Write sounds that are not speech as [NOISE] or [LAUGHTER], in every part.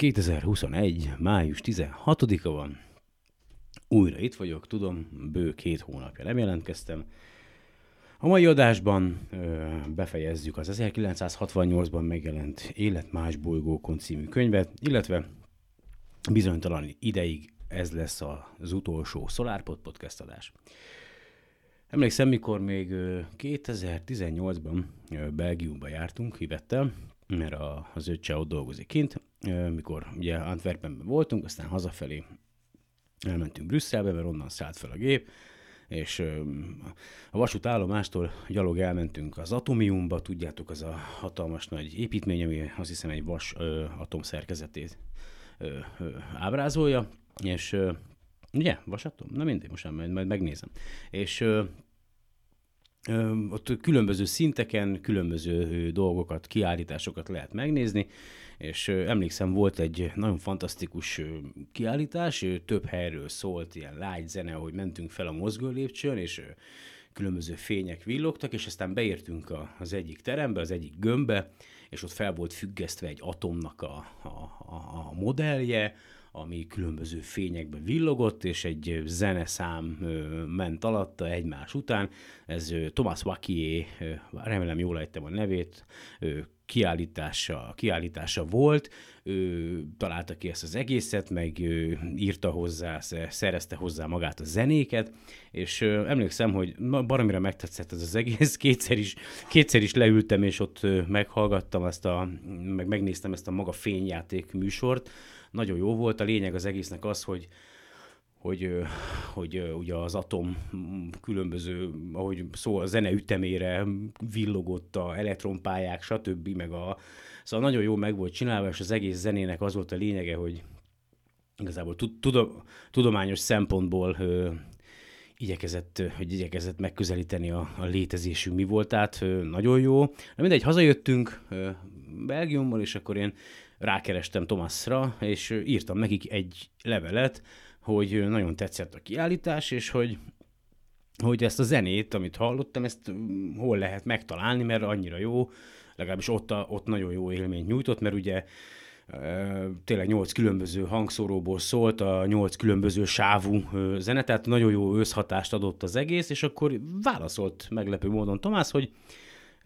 2021. május 16-a van. Újra itt vagyok, tudom, bő két hónapja nem jelentkeztem. A mai adásban ö, befejezzük az 1968-ban megjelent Élet más bolygókon című könyvet, illetve bizonytalan ideig ez lesz az utolsó SolarPod podcast adás. Emlékszem, mikor még 2018-ban Belgiumba jártunk Hivettel, mert az öccse ott dolgozik kint, mikor ugye Antwerpenben voltunk, aztán hazafelé elmentünk Brüsszelbe, mert onnan szállt fel a gép, és a vasútállomástól gyalog elmentünk az Atomiumba, tudjátok, az a hatalmas nagy építmény, ami azt hiszem egy vas ö, atomszerkezetét ö, ö, ábrázolja, és ö, ugye, vasatom? Na mindegy, most majd, majd megnézem. És ö, ott különböző szinteken különböző dolgokat, kiállításokat lehet megnézni, és emlékszem, volt egy nagyon fantasztikus kiállítás, több helyről szólt, ilyen lágy zene, hogy mentünk fel a mozgó lépcsőn, és különböző fények villogtak, és aztán beértünk az egyik terembe, az egyik gömbbe, és ott fel volt függesztve egy atomnak a, a, a, a modellje, ami különböző fényekben villogott, és egy zeneszám ment alatta egymás után. Ez Thomas Wakié, remélem jól ejtem a nevét, kiállítása, kiállítása volt, ő találta ki ezt az egészet, meg írta hozzá, szerezte hozzá magát a zenéket, és emlékszem, hogy baromira megtetszett ez az egész, [LAUGHS] kétszer is, kétszer is leültem, és ott ö, meghallgattam ezt a, meg megnéztem ezt a maga fényjáték műsort, nagyon jó volt. A lényeg az egésznek az, hogy hogy, hogy ugye az atom különböző, ahogy szó, a zene ütemére villogott a elektronpályák, stb. meg a, szóval nagyon jó meg volt csinálva, és az egész zenének az volt a lényege, hogy igazából tudományos szempontból igyekezett, hogy igyekezett megközelíteni a, a létezésünk mi volt, tehát ö, nagyon jó. Na mindegy, hazajöttünk ö, Belgiumból, és akkor én rákerestem Thomasra, és írtam nekik egy levelet, hogy nagyon tetszett a kiállítás, és hogy hogy ezt a zenét, amit hallottam, ezt hol lehet megtalálni, mert annyira jó, legalábbis ott, a, ott nagyon jó élményt nyújtott, mert ugye tényleg nyolc különböző hangszóróból szólt, a nyolc különböző sávú zene, tehát nagyon jó összhatást adott az egész, és akkor válaszolt meglepő módon Tomás, hogy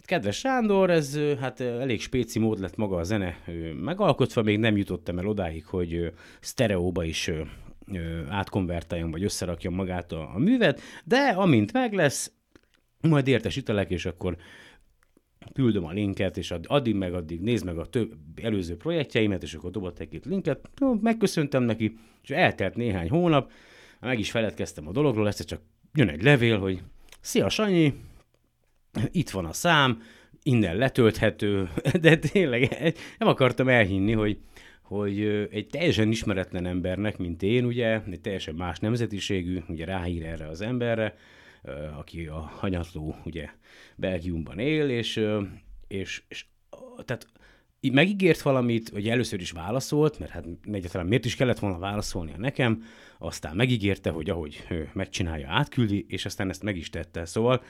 Kedves Sándor, ez hát elég spéci mód lett maga a zene megalkotva, még nem jutottam el odáig, hogy sztereóba is átkonvertáljam, vagy összerakjam magát a, a művet, de amint meg lesz, majd értesítelek, és akkor küldöm a linket, és addig meg addig nézd meg a több előző projektjeimet, és akkor dobott egy-két linket, megköszöntem neki, és eltelt néhány hónap, meg is feledkeztem a dologról, ezt csak jön egy levél, hogy Szia Sanyi, itt van a szám, innen letölthető, [LAUGHS] de tényleg nem akartam elhinni, hogy, hogy egy teljesen ismeretlen embernek, mint én, ugye, egy teljesen más nemzetiségű, ugye ráír erre az emberre, aki a hanyatló, ugye, Belgiumban él, és, és, és tehát megígért valamit, hogy először is válaszolt, mert hát egyáltalán miért is kellett volna válaszolnia nekem, aztán megígérte, hogy ahogy megcsinálja, átküldi, és aztán ezt meg is tette. Szóval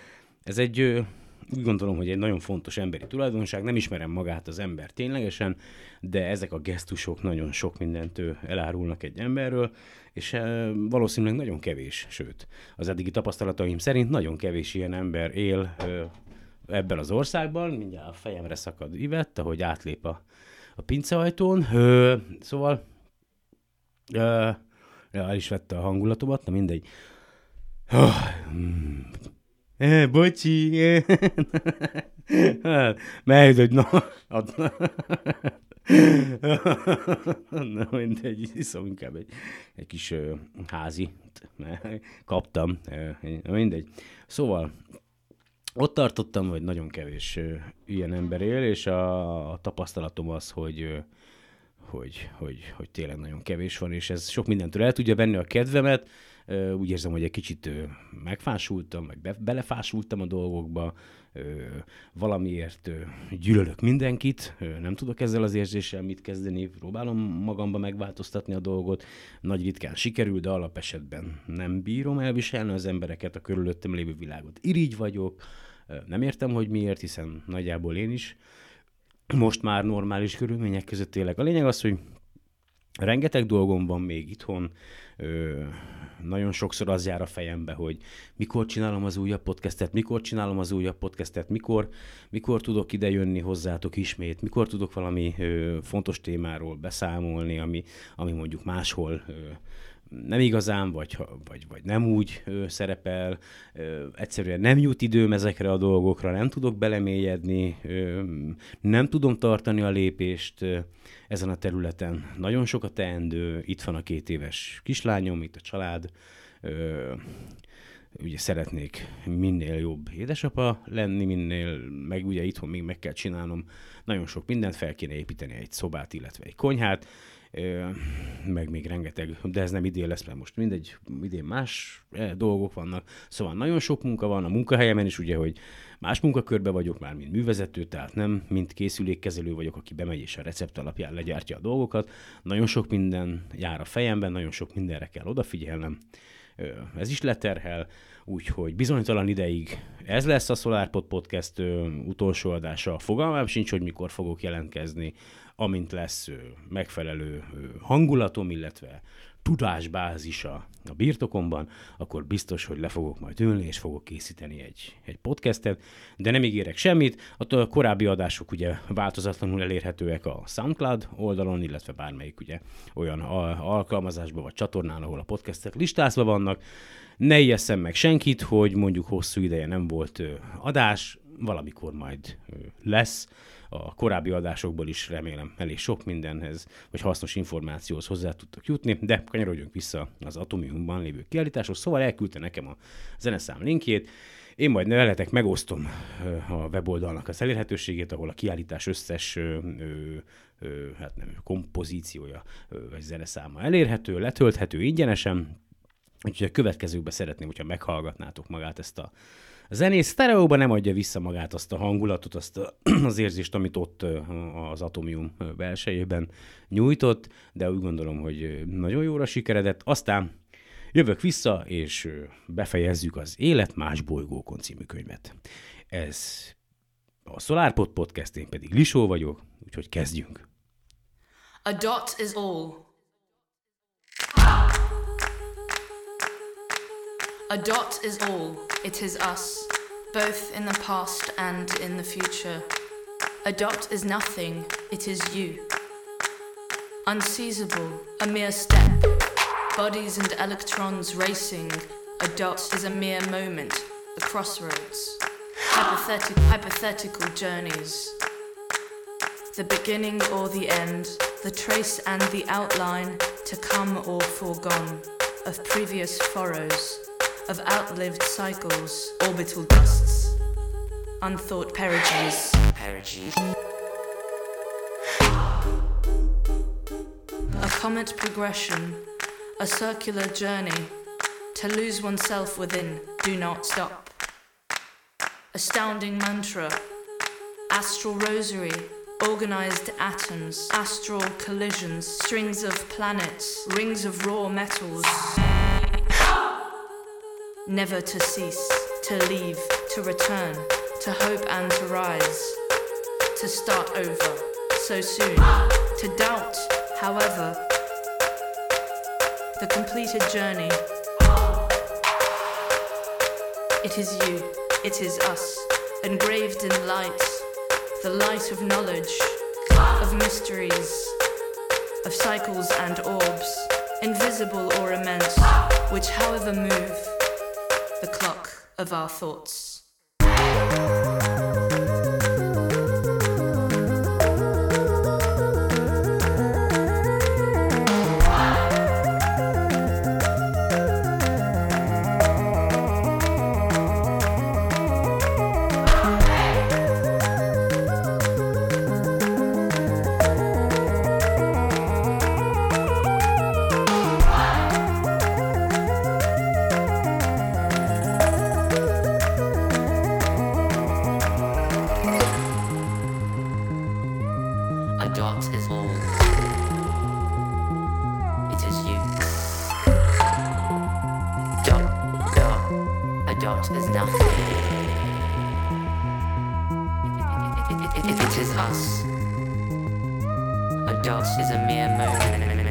ez egy, úgy gondolom, hogy egy nagyon fontos emberi tulajdonság, nem ismerem magát az ember ténylegesen, de ezek a gesztusok nagyon sok mindent elárulnak egy emberről, és valószínűleg nagyon kevés, sőt, az eddigi tapasztalataim szerint nagyon kevés ilyen ember él ebben az országban, mindjárt a fejemre szakad Ivett, ahogy átlép a, a pinceajtón, szóval el is vette a hangulatomat, na mindegy. Eh, bocsi. Eh. Mehet, hogy na, na mindegy, iszom inkább egy, egy kis uh, házi, kaptam, uh, mindegy. Szóval ott tartottam, hogy nagyon kevés uh, ilyen ember él, és a, a tapasztalatom az, hogy uh, hogy, hogy, hogy tényleg nagyon kevés van, és ez sok mindentől el tudja venni a kedvemet, úgy érzem, hogy egy kicsit megfásultam, meg be, belefásultam a dolgokba, valamiért gyűlölök mindenkit, nem tudok ezzel az érzéssel mit kezdeni, próbálom magamba megváltoztatni a dolgot, nagy ritkán sikerül, de alapesetben nem bírom elviselni az embereket, a körülöttem lévő világot. Irigy vagyok, nem értem, hogy miért, hiszen nagyjából én is. Most már normális körülmények között élek. A lényeg az, hogy rengeteg dolgom van még itthon, nagyon sokszor az jár a fejembe, hogy mikor csinálom az újabb podcastet, mikor csinálom az újabb podcastet, mikor, mikor tudok ide jönni hozzátok ismét, mikor tudok valami ö, fontos témáról beszámolni, ami, ami mondjuk máshol ö, nem igazán, vagy, vagy, vagy nem úgy szerepel, egyszerűen nem jut időm ezekre a dolgokra, nem tudok belemélyedni, nem tudom tartani a lépést ezen a területen. Nagyon sok a teendő, itt van a két éves kislányom, itt a család, ugye szeretnék minél jobb édesapa lenni, minél, meg ugye itthon még meg kell csinálnom nagyon sok mindent, fel kéne építeni egy szobát, illetve egy konyhát, meg még rengeteg, de ez nem idén lesz, mert most mindegy, idén más eh, dolgok vannak. Szóval nagyon sok munka van a munkahelyemen is, ugye, hogy más munkakörbe vagyok már, mint művezető, tehát nem mint készülékkezelő vagyok, aki bemegy és a recept alapján legyártja a dolgokat. Nagyon sok minden jár a fejemben, nagyon sok mindenre kell odafigyelnem. Ez is leterhel, úgyhogy bizonytalan ideig ez lesz a SolarPod Podcast utolsó adása. Fogalmam sincs, hogy mikor fogok jelentkezni amint lesz megfelelő hangulatom, illetve tudásbázisa a birtokomban, akkor biztos, hogy le fogok majd ülni, és fogok készíteni egy, egy podcastet, de nem ígérek semmit. A korábbi adások ugye változatlanul elérhetőek a SoundCloud oldalon, illetve bármelyik ugye olyan alkalmazásban vagy csatornán, ahol a podcastek listázva vannak. Ne ijesszem meg senkit, hogy mondjuk hosszú ideje nem volt adás, valamikor majd lesz a korábbi adásokból is remélem elég sok mindenhez, vagy hasznos információhoz hozzá tudtok jutni, de kanyarodjunk vissza az Atomiumban lévő kiállításhoz, szóval elküldte nekem a zeneszám linkjét, én majd veletek megosztom a weboldalnak az elérhetőségét, ahol a kiállítás összes ö, ö, hát nem, kompozíciója vagy zeneszáma elérhető, letölthető ingyenesen, úgyhogy a következőkben szeretném, hogyha meghallgatnátok magát ezt a a zenész sztereóban nem adja vissza magát azt a hangulatot, azt [CLEARS THROAT] az érzést, amit ott az Atomium belsejében nyújtott, de úgy gondolom, hogy nagyon jóra sikeredett. Aztán jövök vissza, és befejezzük az Élet más bolygókon című könyvet. Ez a SolarPod Podcast, én pedig Lisó vagyok, úgyhogy kezdjünk. A dot is all. A dot is all, it is us, both in the past and in the future. A dot is nothing, it is you. Unseizable, a mere step. Bodies and electrons racing. A dot is a mere moment, the crossroads. Hypothetic, hypothetical journeys. The beginning or the end, the trace and the outline to come or foregone of previous furrows of outlived cycles, orbital dusts, unthought perigees. perigees. A comet progression, a circular journey, to lose oneself within, do not stop. Astounding mantra, astral rosary, organized atoms, astral collisions, strings of planets, rings of raw metals never to cease, to leave, to return, to hope and to rise, to start over so soon, to doubt, however, the completed journey. It is you, it is us, engraved in light, the light of knowledge, of mysteries, of cycles and orbs, invisible or immense, which however move, of our thoughts. It is us. A dot is a mere moment.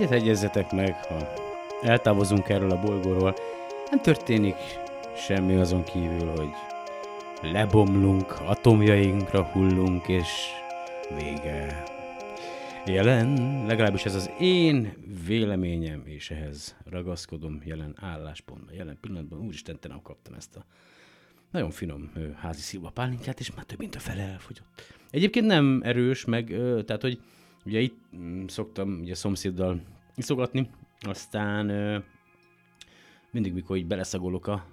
Egyet egyezzetek meg, ha eltávozunk erről a bolygóról, nem történik semmi azon kívül, hogy lebomlunk, atomjainkra hullunk, és vége. Jelen, legalábbis ez az én véleményem, és ehhez ragaszkodom jelen álláspontban, jelen pillanatban. Úristen, te nem kaptam ezt a nagyon finom házi szilva pálinkát, és már több mint a fele elfogyott. Egyébként nem erős, meg, tehát, hogy ugye itt mm, szoktam ugye szomszéddal iszogatni, aztán ö, mindig, mikor így beleszagolok a,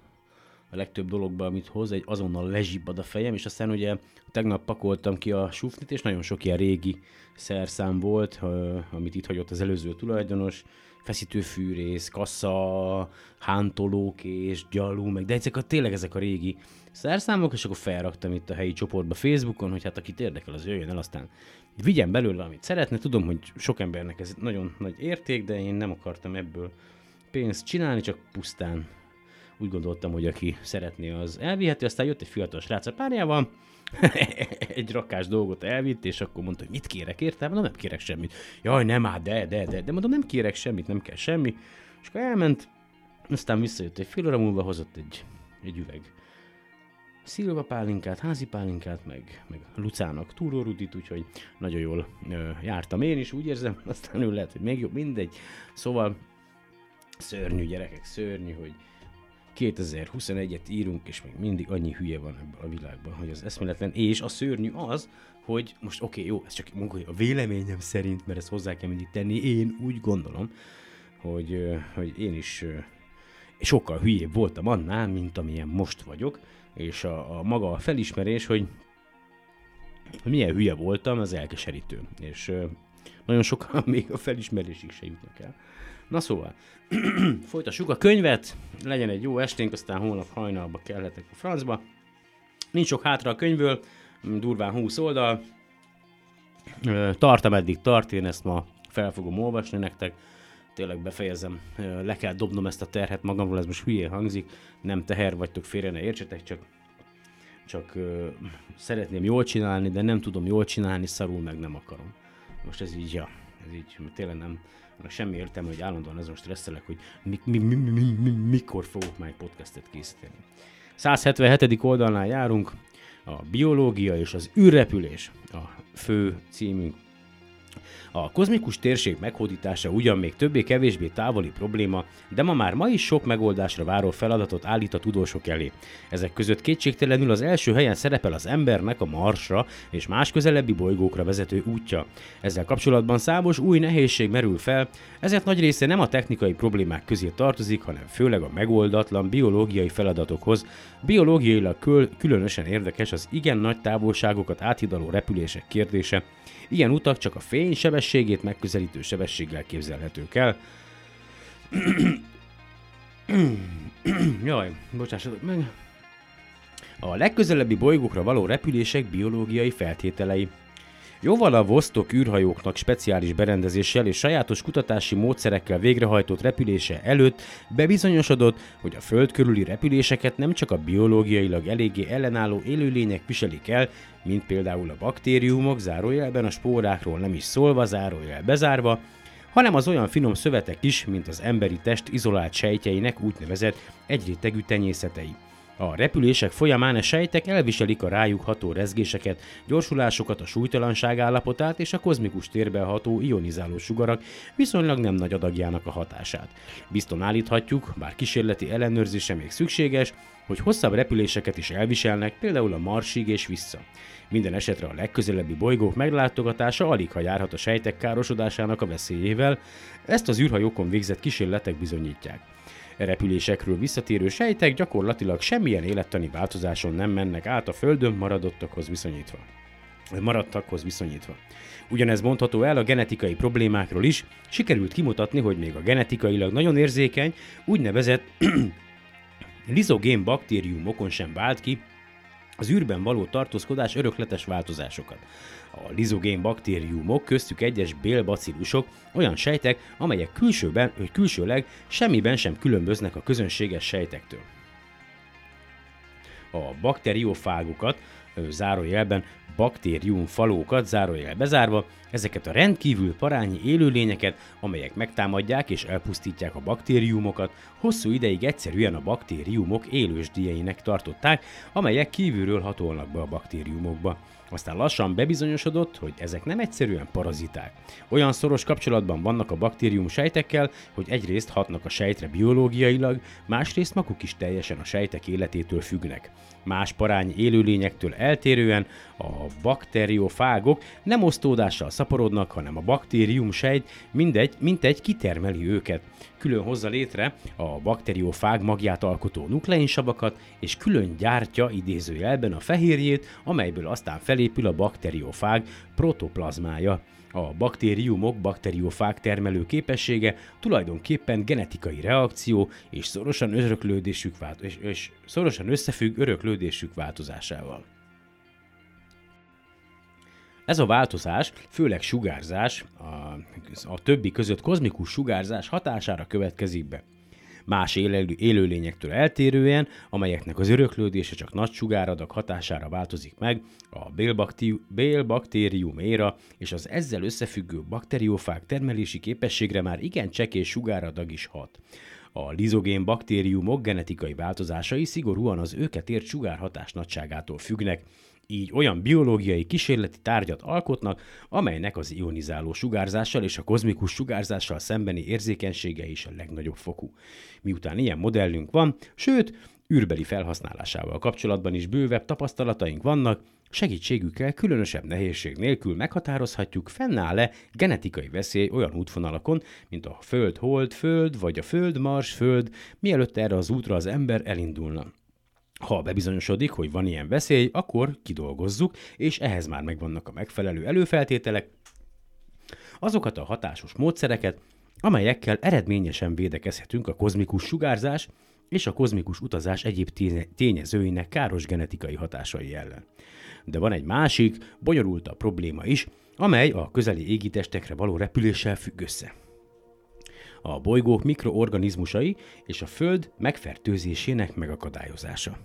a legtöbb dologba, amit hoz, egy azonnal lezsibbad a fejem, és aztán ugye tegnap pakoltam ki a sufnit, és nagyon sok ilyen régi szerszám volt, ö, amit itt hagyott az előző tulajdonos, feszítőfűrész, kassa, hántolók és gyalú, meg de ezek a, tényleg ezek a régi szerszámok, és akkor felraktam itt a helyi csoportba Facebookon, hogy hát akit érdekel, az jöjjön el, aztán vigyen belőle, amit szeretne. Tudom, hogy sok embernek ez nagyon nagy érték, de én nem akartam ebből pénzt csinálni, csak pusztán úgy gondoltam, hogy aki szeretné, az elviheti. Aztán jött egy fiatal srác a párjával, [LAUGHS] egy rakás dolgot elvitt, és akkor mondta, hogy mit kérek érte? Mondom, nem kérek semmit. Jaj, nem áll, de, de, de, de mondom, nem kérek semmit, nem kell semmi. És akkor elment, aztán visszajött egy fél óra múlva, hozott egy, egy üveg szilva pálinkát, házi pálinkát, meg, meg Lucának túrórudit, úgyhogy nagyon jól ö, jártam én is, úgy érzem, [LAUGHS] aztán ő lehet, hogy még jobb, mindegy. Szóval szörnyű gyerekek, szörnyű, hogy 2021-et írunk, és még mindig annyi hülye van ebben a világban, hogy az eszméletlen, és a szörnyű az, hogy most oké, okay, jó, ez csak munka, a véleményem szerint, mert ezt hozzá kell mindig tenni, én úgy gondolom, hogy, hogy én is sokkal hülyébb voltam annál, mint amilyen most vagyok, és a, a maga a felismerés, hogy, milyen hülye voltam, az elkeserítő. És nagyon sokan [LAUGHS] még a felismerésig se jutnak el. Na szóval, [CLEARS THROAT] folytassuk a könyvet, legyen egy jó esténk, aztán holnap hajnalba kellhetek a francba. Nincs sok hátra a könyvből, durván 20 oldal. Tart, ameddig tart, én ezt ma fel fogom olvasni nektek. Tényleg befejezem, le kell dobnom ezt a terhet magamról, ez most hülyén hangzik, nem teher vagytok, félre ne értsetek, csak csak uh, szeretném jól csinálni, de nem tudom jól csinálni, szarul meg nem akarom. Most ez így, ja, ez így, tényleg nem, mert semmi értelme, hogy állandóan azon stresszelek, hogy mi, mi, mi, mi, mi, mi, mikor fogok majd podcastet készíteni. 177. oldalnál járunk, a biológia és az űrrepülés a fő címünk. A kozmikus térség meghódítása ugyan még többé-kevésbé távoli probléma, de ma már ma is sok megoldásra váró feladatot állít a tudósok elé. Ezek között kétségtelenül az első helyen szerepel az embernek a Marsra és más közelebbi bolygókra vezető útja. Ezzel kapcsolatban számos új nehézség merül fel, ezek nagy része nem a technikai problémák közé tartozik, hanem főleg a megoldatlan biológiai feladatokhoz. Biológiailag kül- különösen érdekes az igen nagy távolságokat áthidaló repülések kérdése. Ilyen utak csak a fény sebességét megközelítő sebességgel képzelhetők el. Jaj, bocsássatok meg. A legközelebbi bolygókra való repülések biológiai feltételei. Jóval a Vostok űrhajóknak speciális berendezéssel és sajátos kutatási módszerekkel végrehajtott repülése előtt bebizonyosodott, hogy a Föld körüli repüléseket nem csak a biológiailag eléggé ellenálló élőlények viselik el, mint például a baktériumok, zárójelben a spórákról nem is szólva, zárójel bezárva, hanem az olyan finom szövetek is, mint az emberi test izolált sejtjeinek úgynevezett egyrétegű tenyészetei. A repülések folyamán a sejtek elviselik a rájuk ható rezgéseket, gyorsulásokat, a súlytalanság állapotát és a kozmikus térbe ható ionizáló sugarak viszonylag nem nagy adagjának a hatását. Bizton állíthatjuk, bár kísérleti ellenőrzése még szükséges, hogy hosszabb repüléseket is elviselnek, például a Marsig és vissza. Minden esetre a legközelebbi bolygók meglátogatása alig ha járhat a sejtek károsodásának a veszélyével, ezt az űrhajókon végzett kísérletek bizonyítják. Repülésekről visszatérő sejtek gyakorlatilag semmilyen élettani változáson nem mennek át a Földön maradottakhoz viszonyítva. Maradtakhoz viszonyítva. Ugyanez mondható el a genetikai problémákról is, sikerült kimutatni, hogy még a genetikailag nagyon érzékeny, úgynevezett [CLEARS THROAT] lizogén baktériumokon sem vált ki az űrben való tartózkodás örökletes változásokat. A lizogén baktériumok, köztük egyes bélbacillusok olyan sejtek, amelyek külsőben, vagy külsőleg semmiben sem különböznek a közönséges sejtektől. A bakteriofágokat, zárójelben baktérium falókat, zárójel bezárva, ezeket a rendkívül parányi élőlényeket, amelyek megtámadják és elpusztítják a baktériumokat, hosszú ideig egyszerűen a baktériumok élősdíjeinek tartották, amelyek kívülről hatolnak be a baktériumokba. Aztán lassan bebizonyosodott, hogy ezek nem egyszerűen paraziták. Olyan szoros kapcsolatban vannak a baktérium sejtekkel, hogy egyrészt hatnak a sejtre biológiailag, másrészt maguk is teljesen a sejtek életétől függnek. Más parány élőlényektől eltérően a bakteriofágok nem osztódással szaporodnak, hanem a baktérium sejt mindegy, mintegy kitermeli őket. Külön hozza létre a bakteriofág magját alkotó nukleinsavakat, és külön gyártja idézőjelben a fehérjét, amelyből aztán felépül a bakteriofág protoplazmája. A baktériumok bakteriofág termelő képessége tulajdonképpen genetikai reakció és szorosan öröklődésük vált- és, és szorosan összefügg öröklődésük változásával. Ez a változás, főleg sugárzás, a, a többi között kozmikus sugárzás hatására következik be. Más élelő, élőlényektől eltérően, amelyeknek az öröklődése csak nagy sugáradak hatására változik meg, a bélbaktérium éra és az ezzel összefüggő bakteriófák termelési képességre már igen csekély sugáradag is hat. A lizogén baktériumok genetikai változásai szigorúan az őket ért sugárhatás nagyságától függnek, így olyan biológiai kísérleti tárgyat alkotnak, amelynek az ionizáló sugárzással és a kozmikus sugárzással szembeni érzékenysége is a legnagyobb fokú. Miután ilyen modellünk van, sőt, űrbeli felhasználásával kapcsolatban is bővebb tapasztalataink vannak, segítségükkel különösebb nehézség nélkül meghatározhatjuk, fennáll-e genetikai veszély olyan útvonalakon, mint a Föld-Hold-Föld vagy a Föld-Mars-Föld, mielőtt erre az útra az ember elindulna. Ha bebizonyosodik, hogy van ilyen veszély, akkor kidolgozzuk, és ehhez már megvannak a megfelelő előfeltételek, azokat a hatásos módszereket, amelyekkel eredményesen védekezhetünk a kozmikus sugárzás és a kozmikus utazás egyéb tényezőinek káros genetikai hatásai ellen. De van egy másik, bonyolultabb probléma is, amely a közeli égitestekre való repüléssel függ össze. A bolygók mikroorganizmusai és a Föld megfertőzésének megakadályozása.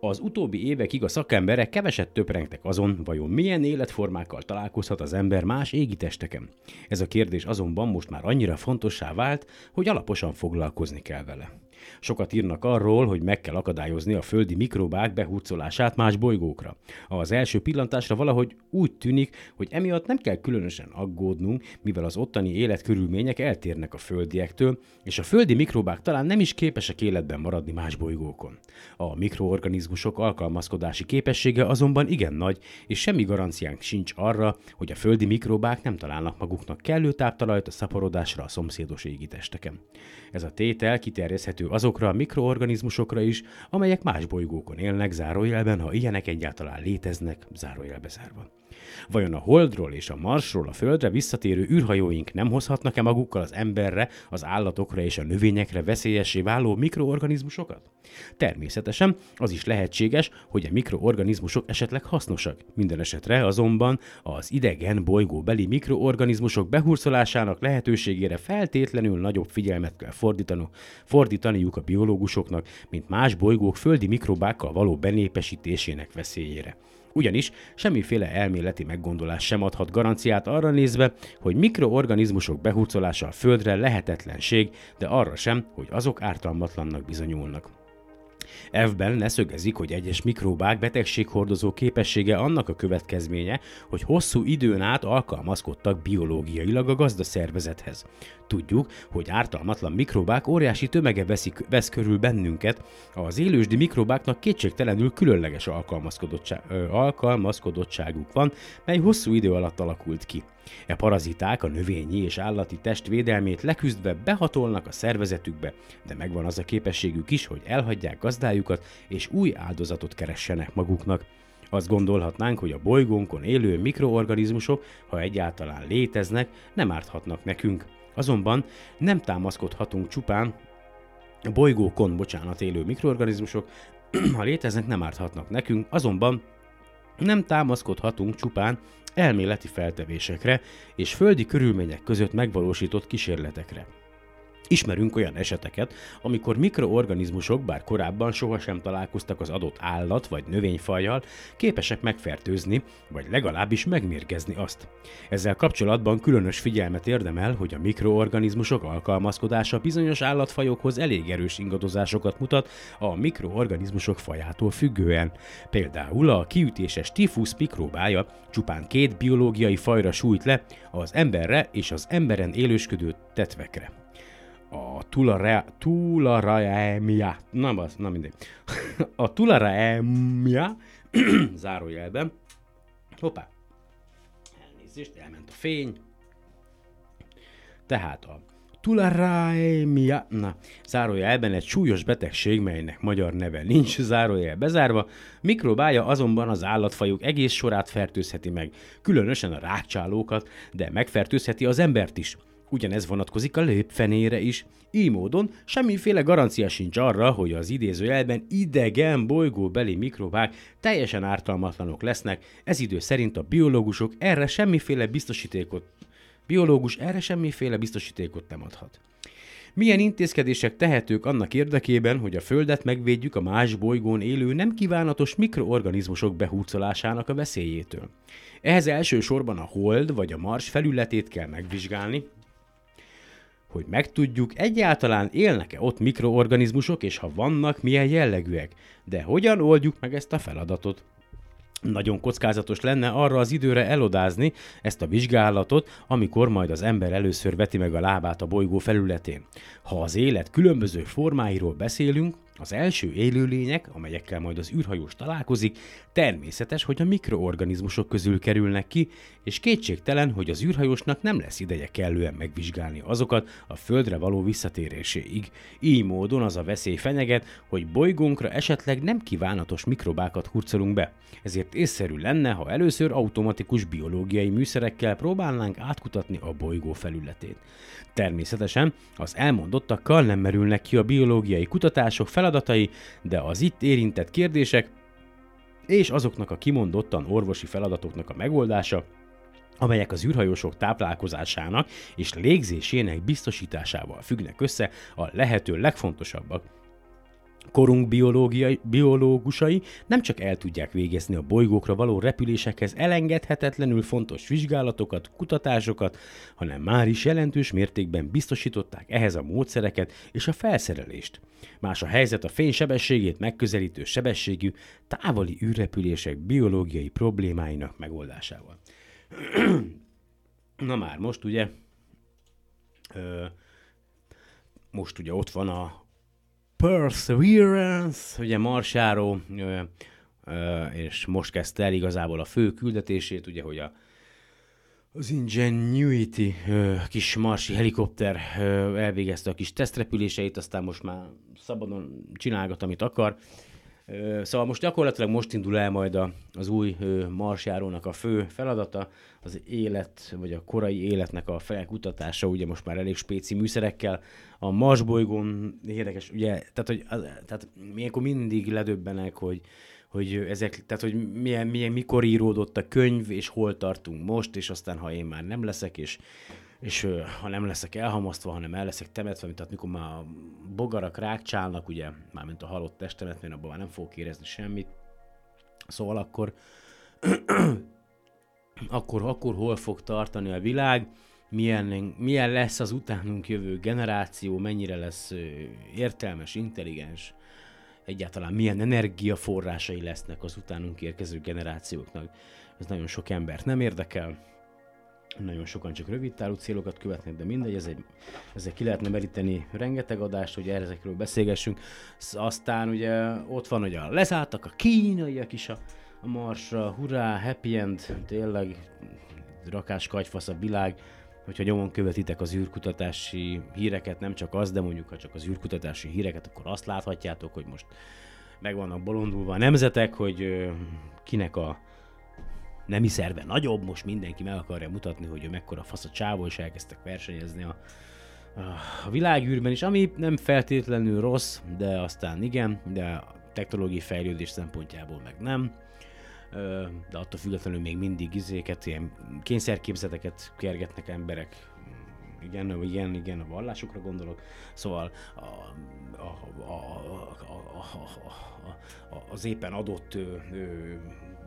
Az utóbbi évekig a szakemberek keveset töprengtek azon, vajon milyen életformákkal találkozhat az ember más égitesteken. Ez a kérdés azonban most már annyira fontossá vált, hogy alaposan foglalkozni kell vele. Sokat írnak arról, hogy meg kell akadályozni a földi mikrobák behurcolását más bolygókra. Az első pillantásra valahogy úgy tűnik, hogy emiatt nem kell különösen aggódnunk, mivel az ottani életkörülmények eltérnek a földiektől, és a földi mikrobák talán nem is képesek életben maradni más bolygókon. A mikroorganizmusok alkalmazkodási képessége azonban igen nagy, és semmi garanciánk sincs arra, hogy a földi mikrobák nem találnak maguknak kellő táptalajt a szaporodásra a szomszédos égitesteken. Ez a tétel kiterjeszthető azokra a mikroorganizmusokra is, amelyek más bolygókon élnek, zárójelben, ha ilyenek egyáltalán léteznek, zárójelbe zárva. Vajon a Holdról és a Marsról a Földre visszatérő űrhajóink nem hozhatnak-e magukkal az emberre, az állatokra és a növényekre veszélyessé váló mikroorganizmusokat? Természetesen az is lehetséges, hogy a mikroorganizmusok esetleg hasznosak. Minden esetre azonban az idegen bolygóbeli mikroorganizmusok behurcolásának lehetőségére feltétlenül nagyobb figyelmet kell fordítani, fordítaniuk a biológusoknak, mint más bolygók földi mikrobákkal való benépesítésének veszélyére. Ugyanis semmiféle elméleti meggondolás sem adhat garanciát arra nézve, hogy mikroorganizmusok behurcolása a Földre lehetetlenség, de arra sem, hogy azok ártalmatlannak bizonyulnak. Evben leszögezik, hogy egyes mikróbák betegséghordozó képessége annak a következménye, hogy hosszú időn át alkalmazkodtak biológiailag a gazdaszervezethez. Tudjuk, hogy ártalmatlan mikrobák óriási tömege veszik, vesz körül bennünket, az élősdi mikrobáknak kétségtelenül különleges alkalmazkodottság, alkalmazkodottságuk van, mely hosszú idő alatt alakult ki. E paraziták a növényi és állati test védelmét leküzdve behatolnak a szervezetükbe, de megvan az a képességük is, hogy elhagyják gazdájukat és új áldozatot keressenek maguknak. Azt gondolhatnánk, hogy a bolygónkon élő mikroorganizmusok, ha egyáltalán léteznek, nem árthatnak nekünk. Azonban nem támaszkodhatunk csupán a bolygókon, bocsánat, élő mikroorganizmusok, [CLEARS THROAT] ha léteznek, nem árthatnak nekünk, azonban nem támaszkodhatunk csupán elméleti feltevésekre és földi körülmények között megvalósított kísérletekre. Ismerünk olyan eseteket, amikor mikroorganizmusok, bár korábban sohasem találkoztak az adott állat vagy növényfajjal, képesek megfertőzni, vagy legalábbis megmérgezni azt. Ezzel kapcsolatban különös figyelmet érdemel, hogy a mikroorganizmusok alkalmazkodása bizonyos állatfajokhoz elég erős ingadozásokat mutat a mikroorganizmusok fajától függően. Például a kiütéses tifusz mikróbája csupán két biológiai fajra sújt le, az emberre és az emberen élősködő tetvekre a tulare, tularaemia, nem az, nem mindegy, [LAUGHS] a tularaemia, [CLEARS THROAT] zárójelben, hoppá, elnézést, elment a fény, tehát a tularaemia, na, zárójelben egy súlyos betegség, melynek magyar neve nincs, zárójel bezárva, mikrobája azonban az állatfajok egész sorát fertőzheti meg, különösen a rákcsálókat, de megfertőzheti az embert is. Ugyanez vonatkozik a lépfenére is. Így módon semmiféle garancia sincs arra, hogy az idézőjelben idegen bolygóbeli mikrobák teljesen ártalmatlanok lesznek, ez idő szerint a biológusok erre semmiféle biztosítékot biológus erre semmiféle biztosítékot nem adhat. Milyen intézkedések tehetők annak érdekében, hogy a Földet megvédjük a más bolygón élő nem kívánatos mikroorganizmusok behúzolásának a veszélyétől? Ehhez elsősorban a Hold vagy a Mars felületét kell megvizsgálni, hogy megtudjuk, egyáltalán élnek-e ott mikroorganizmusok, és ha vannak, milyen jellegűek. De hogyan oldjuk meg ezt a feladatot? Nagyon kockázatos lenne arra az időre elodázni ezt a vizsgálatot, amikor majd az ember először veti meg a lábát a bolygó felületén. Ha az élet különböző formáiról beszélünk, az első élőlények, amelyekkel majd az űrhajós találkozik, természetes, hogy a mikroorganizmusok közül kerülnek ki, és kétségtelen, hogy az űrhajósnak nem lesz ideje kellően megvizsgálni azokat a Földre való visszatéréséig. Így módon az a veszély fenyeget, hogy bolygónkra esetleg nem kívánatos mikrobákat hurcolunk be. Ezért észszerű lenne, ha először automatikus biológiai műszerekkel próbálnánk átkutatni a bolygó felületét. Természetesen az elmondottakkal nem merülnek ki a biológiai kutatások feladatai, de az itt érintett kérdések és azoknak a kimondottan orvosi feladatoknak a megoldása, amelyek az űrhajósok táplálkozásának és légzésének biztosításával függnek össze, a lehető legfontosabbak Korunk biológiai, biológusai nem csak el tudják végezni a bolygókra való repülésekhez elengedhetetlenül fontos vizsgálatokat, kutatásokat, hanem már is jelentős mértékben biztosították ehhez a módszereket és a felszerelést. Más a helyzet a fény sebességét megközelítő sebességű távoli űrrepülések biológiai problémáinak megoldásával. [CLEARS THROAT] Na már, most ugye ö, most ugye ott van a Perseverance, ugye Marsjáró, és most kezdte el igazából a fő küldetését, ugye, hogy a, az Ingenuity kis marsi helikopter elvégezte a kis tesztrepüléseit, aztán most már szabadon csinálgat, amit akar. Szóval most gyakorlatilag most indul el majd a, az új marsjárónak a fő feladata, az élet, vagy a korai életnek a felkutatása, ugye most már elég spéci műszerekkel. A Mars bolygón érdekes, ugye, tehát, hogy, tehát ilyenkor mindig ledöbbenek, hogy, hogy ezek, tehát hogy milyen, milyen, mikor íródott a könyv, és hol tartunk most, és aztán ha én már nem leszek, és és ha nem leszek elhamasztva, hanem el leszek temetve, tehát mikor már a bogarak rákcsálnak, ugye, mármint a halott testemet, mert abban már nem fogok érezni semmit, szóval akkor, [CLEARS THROAT] akkor, akkor hol fog tartani a világ, milyen, milyen lesz az utánunk jövő generáció, mennyire lesz értelmes, intelligens, egyáltalán milyen energiaforrásai lesznek az utánunk érkező generációknak. Ez nagyon sok embert nem érdekel, nagyon sokan csak rövid távú célokat követnek, de mindegy, ez egy, ezzel ki lehetne meríteni rengeteg adást, hogy ezekről beszélgessünk. Aztán ugye ott van, hogy a leszálltak a kínaiak is a, a marsra, hurrá, happy end, tényleg rakás kagyfasz a világ, hogyha nyomon követitek az űrkutatási híreket, nem csak az, de mondjuk ha csak az űrkutatási híreket, akkor azt láthatjátok, hogy most meg vannak bolondulva a nemzetek, hogy kinek a nemi szerve nagyobb, most mindenki meg akarja mutatni, hogy ő mekkora fasz a csávó, és elkezdtek versenyezni a, a világűrben is, ami nem feltétlenül rossz, de aztán igen, de a technológiai fejlődés szempontjából meg nem. De attól függetlenül még mindig izéket, ilyen kényszerképzeteket kergetnek emberek igen, igen, igen, a vallásokra gondolok. Szóval a, a, a, a, a, a, a, az éppen adott ö, ö,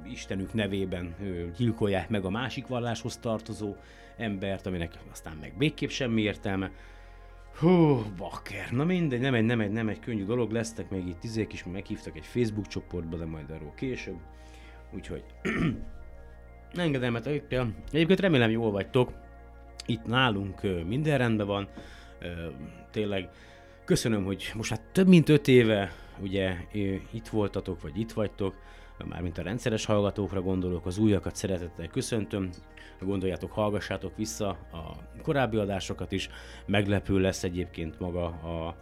Istenük nevében ö, gyilkolják meg a másik valláshoz tartozó embert, aminek aztán meg végképp semmi értelme. Hú, bakker. Na mindegy, nem egy, nem egy, nem egy könnyű dolog, lesztek még itt tizék is, meghívtak egy Facebook csoportba, de majd arról később. Úgyhogy [CLEARS THROAT] engedelmet el. Egyébként remélem jól vagytok. Itt nálunk minden rendben van. Tényleg köszönöm, hogy most hát több mint öt éve ugye itt voltatok, vagy itt vagytok mármint a rendszeres hallgatókra gondolok, az újakat szeretettel köszöntöm, gondoljátok, hallgassátok vissza a korábbi adásokat is, meglepő lesz egyébként maga a,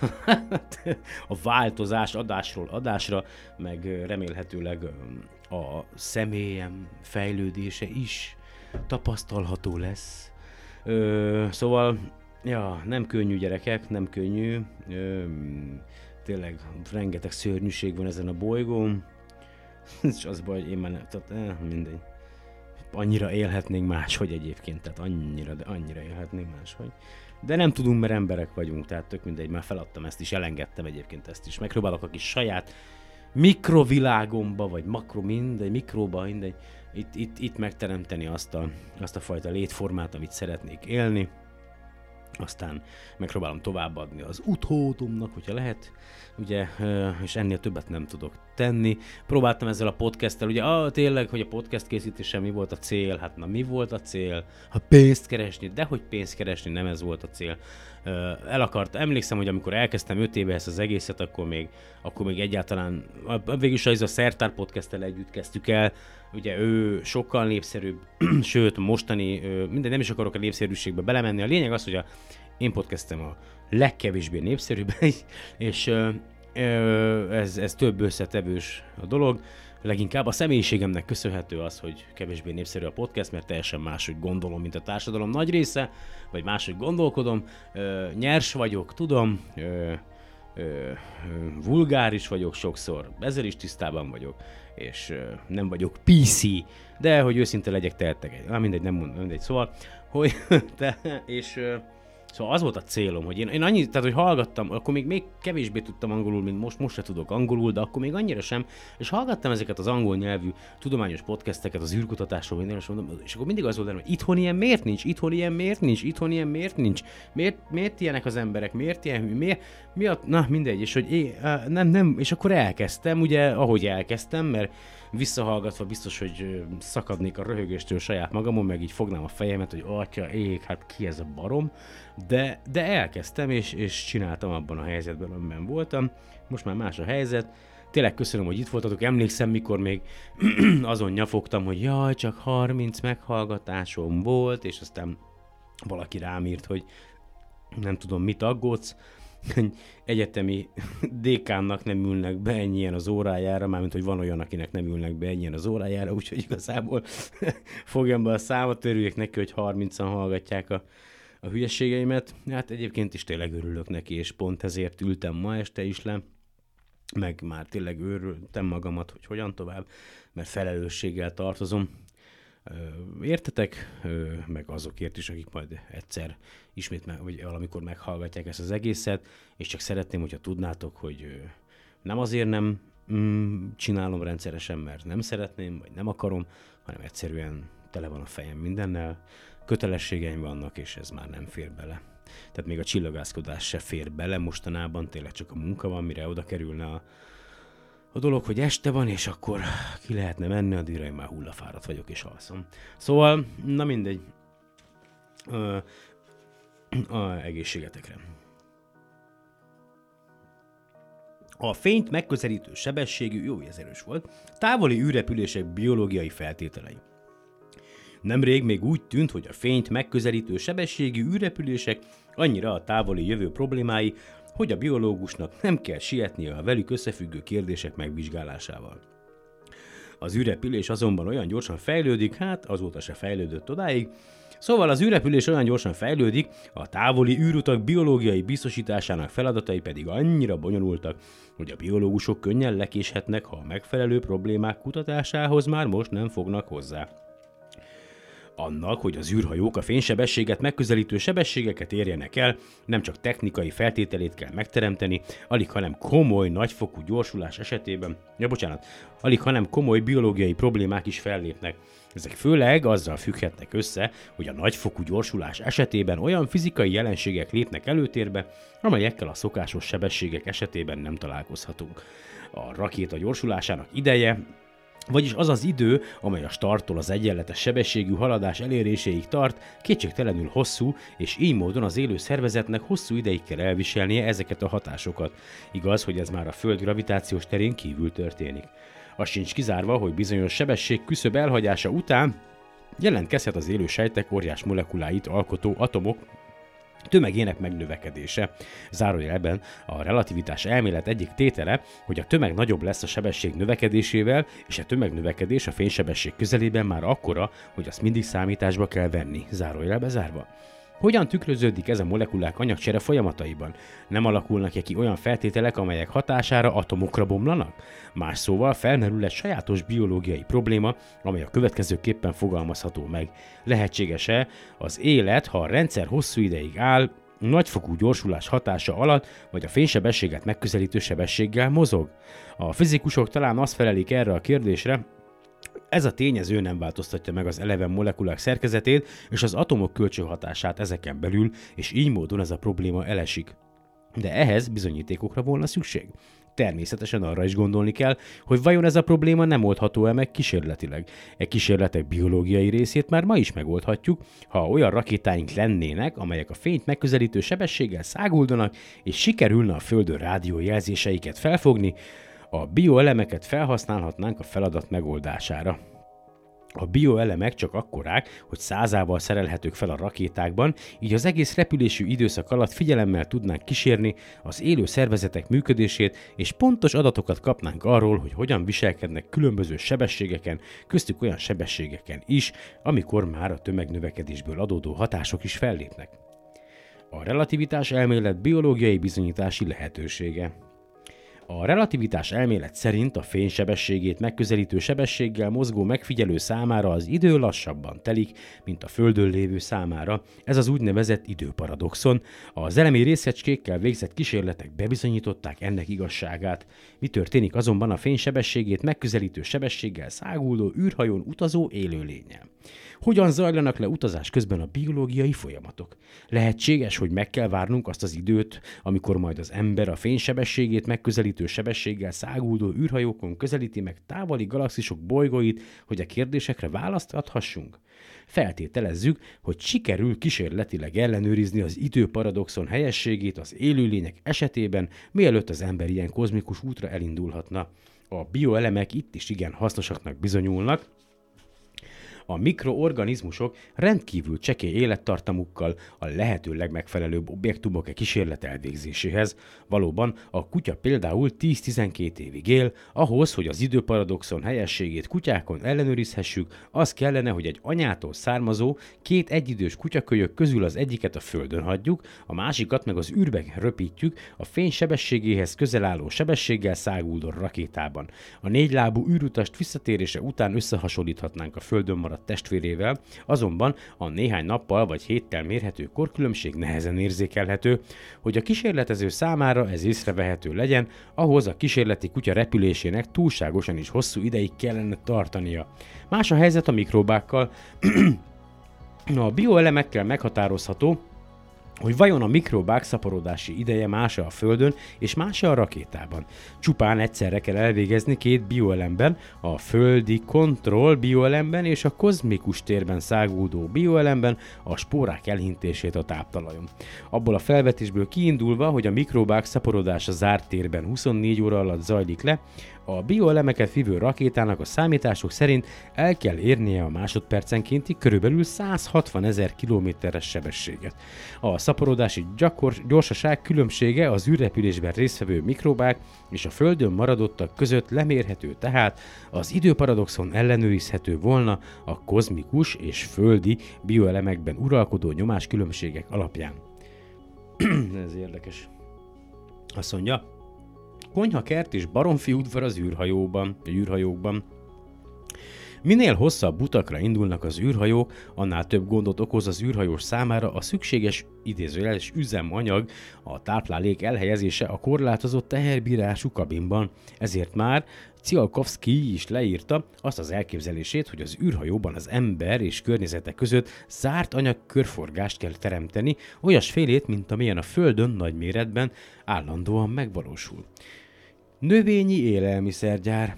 [LAUGHS] a változás adásról adásra, meg remélhetőleg a személyem fejlődése is tapasztalható lesz. Ö, szóval, ja, nem könnyű gyerekek, nem könnyű. Ö, tényleg rengeteg szörnyűség van ezen a bolygón. [LAUGHS] És az baj, hogy én már nem, tehát eh, mindegy. Annyira élhetnénk máshogy egyébként, tehát annyira, de annyira élhetnénk máshogy. De nem tudunk, mert emberek vagyunk, tehát tök mindegy, már feladtam ezt is, elengedtem egyébként ezt is. Megpróbálok a kis saját mikrovilágomba, vagy makro, mindegy, mikróba, mindegy, itt, itt, itt megteremteni azt a, azt a fajta létformát, amit szeretnék élni. Aztán megpróbálom továbbadni az utódomnak, hogyha lehet, ugye, és ennél többet nem tudok tenni. Próbáltam ezzel a podcasttel, ugye, ah, tényleg, hogy a podcast készítése mi volt a cél, hát na mi volt a cél? Ha pénzt keresni, de hogy pénzt keresni, nem ez volt a cél. El akart, emlékszem, hogy amikor elkezdtem 5 éve ezt az egészet, akkor még, akkor még egyáltalán, végülis az a Szertár podcast együtt kezdtük el, ugye ő sokkal népszerűbb, [CLEARS THROAT] sőt, mostani, minden nem is akarok a népszerűségbe belemenni, a lényeg az, hogy a én podcastem a legkevésbé népszerűbb, [LAUGHS] és ez, ez több összetevős a dolog. Leginkább a személyiségemnek köszönhető az, hogy kevésbé népszerű a podcast, mert teljesen máshogy gondolom, mint a társadalom nagy része, vagy máshogy gondolkodom. Nyers vagyok, tudom, vulgáris vagyok sokszor, ezzel is tisztában vagyok, és nem vagyok PC, de hogy őszinte legyek, tehetek egy, mindegy, nem mondom, mindegy, szóval, hogy, [LAUGHS] te, és Szóval az volt a célom, hogy én, én annyi, tehát hogy hallgattam, akkor még, még kevésbé tudtam angolul, mint most, most se tudok angolul, de akkor még annyira sem, és hallgattam ezeket az angol nyelvű tudományos podcasteket az űrkutatásról, minden, és, mondom, és akkor mindig az volt, hogy itthon ilyen miért nincs, itthon ilyen miért nincs, itthon ilyen miért nincs, miért, miért ilyenek az emberek, miért ilyen, miért, mi a, na mindegy, és hogy é, nem, nem, és akkor elkezdtem, ugye, ahogy elkezdtem, mert visszahallgatva biztos, hogy szakadnék a röhögéstől saját magamon, meg így fognám a fejemet, hogy atya, ég, hát ki ez a barom, de, de elkezdtem, és, és csináltam abban a helyzetben, amiben voltam. Most már más a helyzet. Tényleg köszönöm, hogy itt voltatok. Emlékszem, mikor még [CLEARS THROAT] azon nyafogtam, hogy jaj, csak 30 meghallgatásom volt, és aztán valaki rám írt, hogy nem tudom, mit aggódsz egyetemi [LAUGHS] dékánnak nem ülnek be ennyien az órájára, mármint, hogy van olyan, akinek nem ülnek be ennyien az órájára, úgyhogy igazából [LAUGHS] fogjam be a számot, örüljek neki, hogy 30-an hallgatják a, a hülyeségeimet. Hát egyébként is tényleg örülök neki, és pont ezért ültem ma este is le, meg már tényleg őrültem magamat, hogy hogyan tovább, mert felelősséggel tartozom értetek, meg azokért is, akik majd egyszer ismét, meg, vagy valamikor meghallgatják ezt az egészet, és csak szeretném, hogyha tudnátok, hogy nem azért nem mm, csinálom rendszeresen, mert nem szeretném, vagy nem akarom, hanem egyszerűen tele van a fejem mindennel, kötelességeim vannak, és ez már nem fér bele. Tehát még a csillagászkodás se fér bele mostanában, tényleg csak a munka van, mire oda kerülne a, a dolog, hogy este van, és akkor ki lehetne menni, addigra én már hullafáradt vagyok, és alszom. Szóval, na mindegy. Ö, a egészségetekre. A fényt megközelítő sebességű, jó, ez volt, távoli űrrepülések biológiai feltételei. Nemrég még úgy tűnt, hogy a fényt megközelítő sebességű űrrepülések annyira a távoli jövő problémái, hogy a biológusnak nem kell sietnie a velük összefüggő kérdések megvizsgálásával. Az űrrepülés azonban olyan gyorsan fejlődik, hát azóta se fejlődött odáig, Szóval az űrrepülés olyan gyorsan fejlődik, a távoli űrutak biológiai biztosításának feladatai pedig annyira bonyolultak, hogy a biológusok könnyen lekéshetnek, ha a megfelelő problémák kutatásához már most nem fognak hozzá. Annak, hogy az űrhajók a fénysebességet megközelítő sebességeket érjenek el, nem csak technikai feltételét kell megteremteni, alig hanem komoly, nagyfokú gyorsulás esetében, ja bocsánat, alig hanem komoly biológiai problémák is fellépnek. Ezek főleg azzal függhetnek össze, hogy a nagyfokú gyorsulás esetében olyan fizikai jelenségek lépnek előtérbe, amelyekkel a szokásos sebességek esetében nem találkozhatunk. A rakéta gyorsulásának ideje vagyis az az idő, amely a starttól az egyenletes sebességű haladás eléréséig tart, kétségtelenül hosszú, és így módon az élő szervezetnek hosszú ideig kell elviselnie ezeket a hatásokat. Igaz, hogy ez már a Föld gravitációs terén kívül történik. Az sincs kizárva, hogy bizonyos sebesség küszöb elhagyása után jelentkezhet az élő sejtek óriás molekuláit alkotó atomok tömegének megnövekedése. Zárójelben a relativitás elmélet egyik tétele, hogy a tömeg nagyobb lesz a sebesség növekedésével, és a tömegnövekedés a fénysebesség közelében már akkora, hogy azt mindig számításba kell venni. Zárójelbe zárva. Hogyan tükröződik ez a molekulák anyagcsere folyamataiban? Nem alakulnak -e ki olyan feltételek, amelyek hatására atomokra bomlanak? Más szóval felmerül egy sajátos biológiai probléma, amely a következőképpen fogalmazható meg. Lehetséges-e az élet, ha a rendszer hosszú ideig áll, nagyfokú gyorsulás hatása alatt, vagy a fénysebességet megközelítő sebességgel mozog? A fizikusok talán azt felelik erre a kérdésre, ez a tényező nem változtatja meg az eleven molekulák szerkezetét és az atomok kölcsönhatását ezeken belül, és így módon ez a probléma elesik. De ehhez bizonyítékokra volna szükség. Természetesen arra is gondolni kell, hogy vajon ez a probléma nem oldható-e meg kísérletileg. E kísérletek biológiai részét már ma is megoldhatjuk, ha olyan rakétáink lennének, amelyek a fényt megközelítő sebességgel száguldanak, és sikerülne a Földön rádiójelzéseiket felfogni, a bioelemeket felhasználhatnánk a feladat megoldására. A bioelemek csak akkorák, hogy százával szerelhetők fel a rakétákban, így az egész repülésű időszak alatt figyelemmel tudnánk kísérni az élő szervezetek működését, és pontos adatokat kapnánk arról, hogy hogyan viselkednek különböző sebességeken, köztük olyan sebességeken is, amikor már a tömegnövekedésből adódó hatások is fellépnek. A relativitás elmélet biológiai bizonyítási lehetősége. A relativitás elmélet szerint a fénysebességét megközelítő sebességgel mozgó megfigyelő számára az idő lassabban telik, mint a Földön lévő számára. Ez az úgynevezett időparadoxon. Az elemi részecskékkel végzett kísérletek bebizonyították ennek igazságát. Mi történik azonban a fénysebességét megközelítő sebességgel száguldó űrhajón utazó élőlényel? Hogyan zajlanak le utazás közben a biológiai folyamatok? Lehetséges, hogy meg kell várnunk azt az időt, amikor majd az ember a fénysebességét megközelítő sebességgel száguldó űrhajókon közelíti meg távoli galaxisok bolygóit, hogy a kérdésekre választ adhassunk? Feltételezzük, hogy sikerül kísérletileg ellenőrizni az időparadoxon helyességét az élőlények esetében, mielőtt az ember ilyen kozmikus útra elindulhatna. A bioelemek itt is igen hasznosaknak bizonyulnak, a mikroorganizmusok rendkívül csekély élettartamukkal a lehető legmegfelelőbb objektumok e kísérlet elvégzéséhez. Valóban a kutya például 10-12 évig él, ahhoz, hogy az időparadoxon helyességét kutyákon ellenőrizhessük, az kellene, hogy egy anyától származó két egyidős kutyakölyök közül az egyiket a földön hagyjuk, a másikat meg az űrbe röpítjük, a fény sebességéhez közel álló sebességgel száguldó rakétában. A négylábú űrutast visszatérése után összehasonlíthatnánk a földön maradt maradt testvérével, azonban a néhány nappal vagy héttel mérhető korkülönbség nehezen érzékelhető, hogy a kísérletező számára ez észrevehető legyen, ahhoz a kísérleti kutya repülésének túlságosan is hosszú ideig kellene tartania. Más a helyzet a mikrobákkal, [CLEARS THROAT] a bioelemekkel meghatározható, hogy vajon a mikrobák szaporodási ideje más a Földön és más a rakétában. Csupán egyszerre kell elvégezni két bioelemben, a földi kontroll bioelemben és a kozmikus térben szágúdó bioelemben a spórák elhintését a táptalajon. Abból a felvetésből kiindulva, hogy a mikrobák szaporodása zárt térben 24 óra alatt zajlik le, a bioelemeket vívő rakétának a számítások szerint el kell érnie a másodpercenkénti körülbelül 160 ezer kilométeres sebességet. A szaporodási gyakor, gyorsaság különbsége az űrrepülésben résztvevő mikrobák és a Földön maradottak között lemérhető, tehát az időparadoxon ellenőrizhető volna a kozmikus és földi bioelemekben uralkodó nyomás különbségek alapján. [CLEARS THROAT] Ez érdekes. Azt mondja, konyha, kert és baromfi udvar az űrhajóban, a űrhajókban. Minél hosszabb utakra indulnak az űrhajók, annál több gondot okoz az űrhajós számára a szükséges idézőjeles üzemanyag, a táplálék elhelyezése a korlátozott teherbírású kabinban. Ezért már Cialkovszki is leírta azt az elképzelését, hogy az űrhajóban az ember és környezete között zárt anyag körforgást kell teremteni, olyasfélét, mint amilyen a Földön nagy méretben állandóan megvalósul. Növényi élelmiszergyár.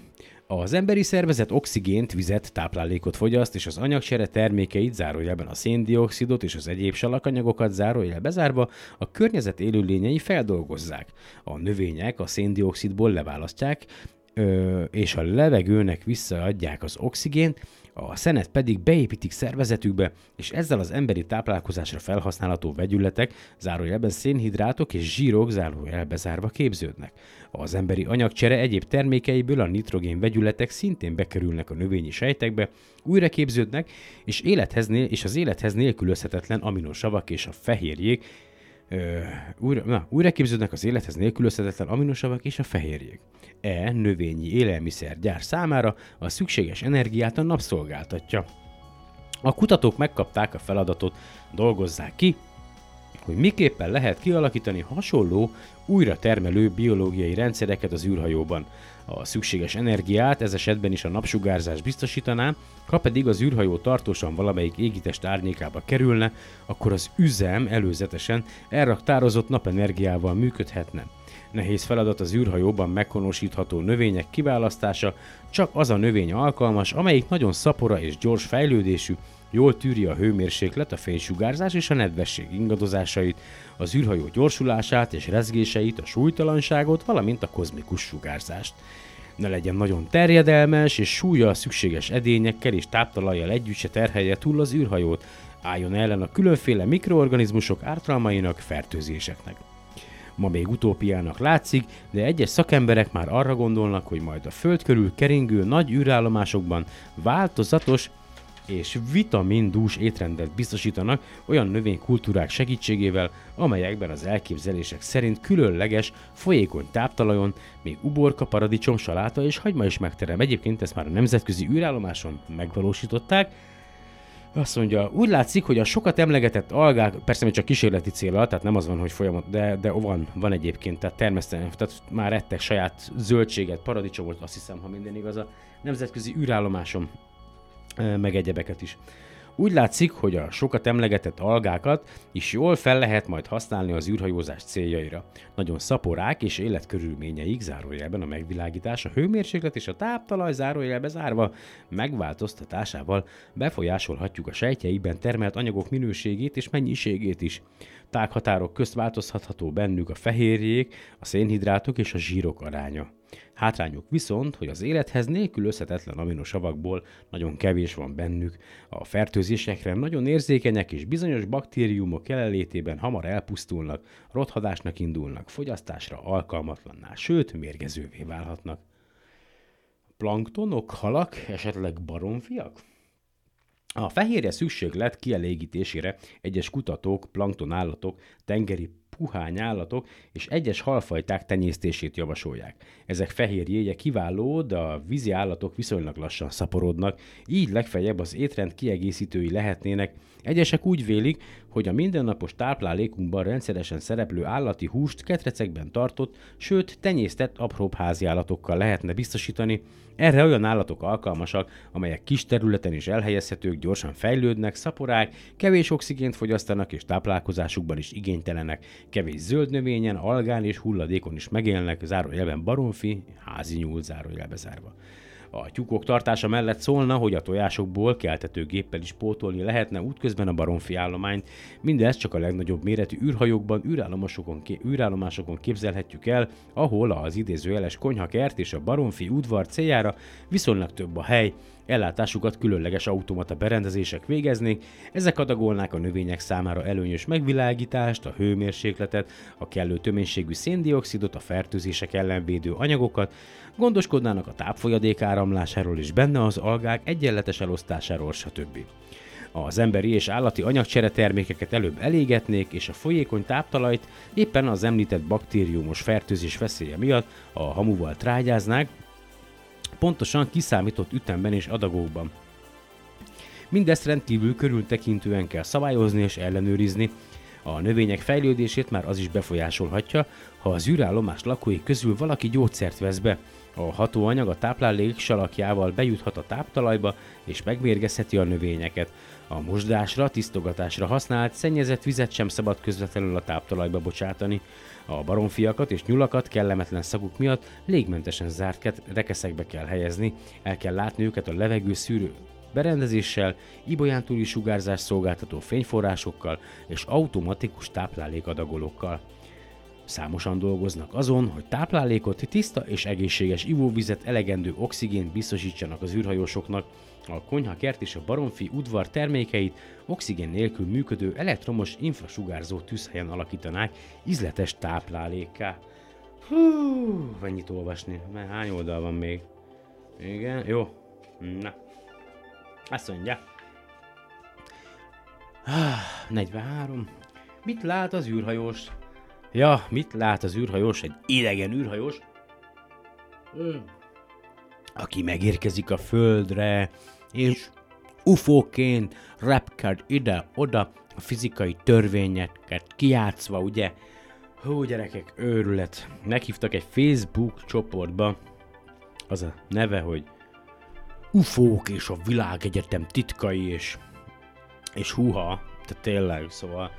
Az emberi szervezet oxigént, vizet, táplálékot fogyaszt, és az anyagcsere termékeit, zárójelben a széndiokszidot és az egyéb salakanyagokat zárójel bezárva, a környezet élőlényei feldolgozzák. A növények a széndiokszidból leválasztják, és a levegőnek visszaadják az oxigént, a szenet pedig beépítik szervezetükbe, és ezzel az emberi táplálkozásra felhasználható vegyületek, zárójelben szénhidrátok és zsírok zárójelbe zárva képződnek. Az emberi anyagcsere egyéb termékeiből a nitrogén vegyületek szintén bekerülnek a növényi sejtekbe, újra képződnek, és, élethez, és az élethez nélkülözhetetlen aminosavak és a fehérjék újra, na, újra képződnek az élethez nélkülözhetetlen aminosavak és a fehérjék. E növényi élelmiszergyár számára a szükséges energiát a nap szolgáltatja. A kutatók megkapták a feladatot, dolgozzák ki, hogy miképpen lehet kialakítani hasonló, újra termelő biológiai rendszereket az űrhajóban. A szükséges energiát ez esetben is a napsugárzás biztosítaná, ha pedig az űrhajó tartósan valamelyik égitest árnyékába kerülne, akkor az üzem előzetesen elraktározott napenergiával működhetne. Nehéz feladat az űrhajóban meghonosítható növények kiválasztása, csak az a növény alkalmas, amelyik nagyon szapora és gyors fejlődésű, jól tűri a hőmérséklet, a fénysugárzás és a nedvesség ingadozásait, az űrhajó gyorsulását és rezgéseit, a súlytalanságot, valamint a kozmikus sugárzást. Ne legyen nagyon terjedelmes, és súlya a szükséges edényekkel és táptalajjal együtt se terhelje túl az űrhajót, álljon ellen a különféle mikroorganizmusok ártalmainak, fertőzéseknek. Ma még utópiának látszik, de egyes szakemberek már arra gondolnak, hogy majd a Föld körül keringő nagy űrállomásokban változatos és vitamindús étrendet biztosítanak olyan növénykultúrák segítségével, amelyekben az elképzelések szerint különleges, folyékony táptalajon még uborka, paradicsom, saláta és hagyma is megterem. Egyébként ezt már a nemzetközi űrállomáson megvalósították, azt mondja, úgy látszik, hogy a sokat emlegetett algák, persze még csak kísérleti célra, tehát nem az van, hogy folyamat, de, de van, van egyébként, tehát termeszteni, tehát már ettek saját zöldséget, paradicsomot, azt hiszem, ha minden igaz, a nemzetközi űrállomáson meg egyebeket is. Úgy látszik, hogy a sokat emlegetett algákat is jól fel lehet majd használni az űrhajózás céljaira. Nagyon szaporák és életkörülményeik zárójelben a megvilágítás, a hőmérséklet és a táptalaj zárójelbe zárva megváltoztatásával befolyásolhatjuk a sejtjeikben termelt anyagok minőségét és mennyiségét is. Tághatárok közt változhatható bennük a fehérjék, a szénhidrátok és a zsírok aránya. Hátrányuk viszont, hogy az élethez nélkülözhetetlen aminosavakból nagyon kevés van bennük, a fertőzésekre nagyon érzékenyek és bizonyos baktériumok jelenlétében hamar elpusztulnak, rothadásnak indulnak, fogyasztásra alkalmatlanná, sőt mérgezővé válhatnak. Planktonok, halak, esetleg baromfiak? A fehérje szükséglet kielégítésére egyes kutatók, planktonállatok, tengeri puhány állatok és egyes halfajták tenyésztését javasolják. Ezek fehérjéje kiváló, de a vízi állatok viszonylag lassan szaporodnak, így legfeljebb az étrend kiegészítői lehetnének. Egyesek úgy vélik, hogy a mindennapos táplálékunkban rendszeresen szereplő állati húst ketrecekben tartott, sőt tenyésztett apróbb állatokkal lehetne biztosítani. Erre olyan állatok alkalmasak, amelyek kis területen is elhelyezhetők, gyorsan fejlődnek, szaporák, kevés oxigént fogyasztanak és táplálkozásukban is igénytelenek, kevés zöld növényen, algán és hulladékon is megélnek, zárójelben baromfi, házi nyúl zárójelbe zárva. A tyúkok tartása mellett szólna, hogy a tojásokból keltetőgéppel is pótolni lehetne útközben a baromfi állományt. Mindez csak a legnagyobb méretű űrhajókban, űrállomásokon, űrállomásokon képzelhetjük el, ahol az idézőjeles konyhakert és a baromfi udvar céljára viszonylag több a hely, Ellátásukat különleges automata berendezések végeznék, ezek adagolnák a növények számára előnyös megvilágítást, a hőmérsékletet, a kellő töménységű széndiokszidot, a fertőzések ellen védő anyagokat, gondoskodnának a tápfolyadék áramlásáról és benne az algák egyenletes elosztásáról, stb. Az emberi és állati anyagcsere termékeket előbb elégetnék, és a folyékony táptalajt éppen az említett baktériumos fertőzés veszélye miatt a hamuval trágyáznák, pontosan kiszámított ütemben és adagokban. Mindezt rendkívül körültekintően kell szabályozni és ellenőrizni. A növények fejlődését már az is befolyásolhatja, ha az űrállomás lakói közül valaki gyógyszert vesz be. A hatóanyag a táplálék salakjával bejuthat a táptalajba és megmérgezheti a növényeket. A mosdásra, tisztogatásra használt szennyezett vizet sem szabad közvetlenül a táptalajba bocsátani. A baromfiakat és nyulakat kellemetlen szaguk miatt légmentesen zárt rekeszekbe kell helyezni, el kell látni őket a levegő szűrő berendezéssel, ibolyán túli sugárzás szolgáltató fényforrásokkal és automatikus táplálékadagolókkal. Számosan dolgoznak azon, hogy táplálékot, tiszta és egészséges ivóvizet, elegendő oxigént biztosítsanak az űrhajósoknak, a konyhakert és a baromfi udvar termékeit oxigén nélkül működő elektromos infrasugárzó tűzhelyen alakítanák ízletes táplálékká. Hú, mennyit olvasni? Mert hány oldal van még? Igen, jó. Na. Azt mondja. 43. Mit lát az űrhajós? Ja, mit lát az űrhajós? Egy idegen űrhajós? Hmm aki megérkezik a földre, és ufóként repked ide-oda, a fizikai törvényeket kiátszva, ugye? Hú, gyerekek, őrület. Meghívtak egy Facebook csoportba, az a neve, hogy UFók és a világegyetem titkai, és, és húha, tehát tényleg, szóval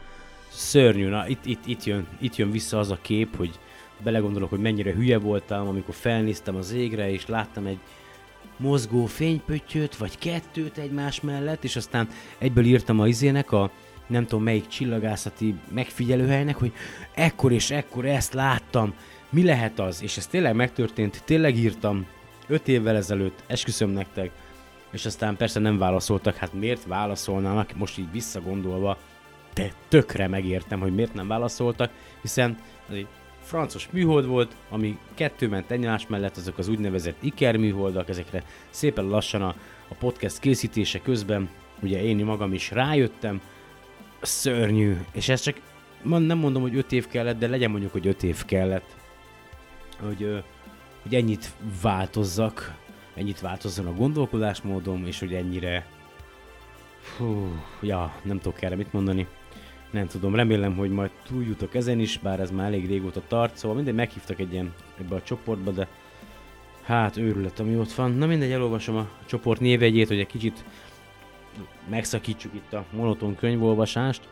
szörnyű, na itt, itt, itt, jön, itt jön vissza az a kép, hogy belegondolok, hogy mennyire hülye voltam, amikor felnéztem az égre, és láttam egy mozgó fénypöttyöt, vagy kettőt egymás mellett, és aztán egyből írtam a izének, a nem tudom melyik csillagászati megfigyelőhelynek, hogy ekkor és ekkor ezt láttam, mi lehet az? És ez tényleg megtörtént, tényleg írtam, öt évvel ezelőtt, esküszöm nektek, és aztán persze nem válaszoltak, hát miért válaszolnának, most így visszagondolva, de tökre megértem, hogy miért nem válaszoltak, hiszen francos műhold volt, ami kettő ment egymás mellett, azok az úgynevezett Iker műholdak, ezekre szépen lassan a, a podcast készítése közben, ugye én magam is rájöttem, szörnyű, és ez csak nem mondom, hogy öt év kellett, de legyen mondjuk, hogy öt év kellett, hogy, hogy ennyit változzak, ennyit változzon a gondolkodásmódom, és hogy ennyire, hú, ja, nem tudok erre mit mondani nem tudom, remélem, hogy majd túljutok ezen is, bár ez már elég régóta tart, szóval mindegy, meghívtak egy ilyen ebbe a csoportba, de hát őrület, ami ott van. Na mindegy, elolvasom a csoport névegyét, hogy egy kicsit megszakítsuk itt a monoton könyvolvasást.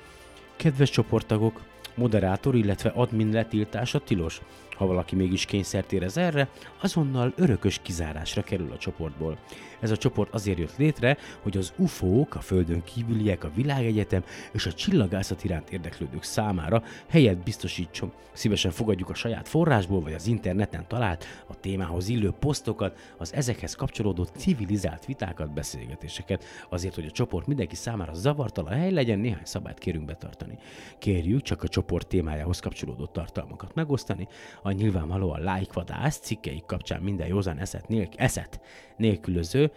Kedves csoporttagok, moderátor, illetve admin letiltása tilos. Ha valaki mégis kényszert érez erre, azonnal örökös kizárásra kerül a csoportból. Ez a csoport azért jött létre, hogy az UFO-k, a Földön kívüliek, a világegyetem és a csillagászat iránt érdeklődők számára helyet biztosítson. Szívesen fogadjuk a saját forrásból vagy az interneten talált a témához illő posztokat, az ezekhez kapcsolódó civilizált vitákat, beszélgetéseket, azért, hogy a csoport mindenki számára zavartalan hely legyen, néhány szabályt kérünk betartani. Kérjük csak a csoport témájához kapcsolódó tartalmakat megosztani, a nyilvánvalóan lájkvadász cikkeik kapcsán minden józan eszet, nélk- eszet nélkülöző.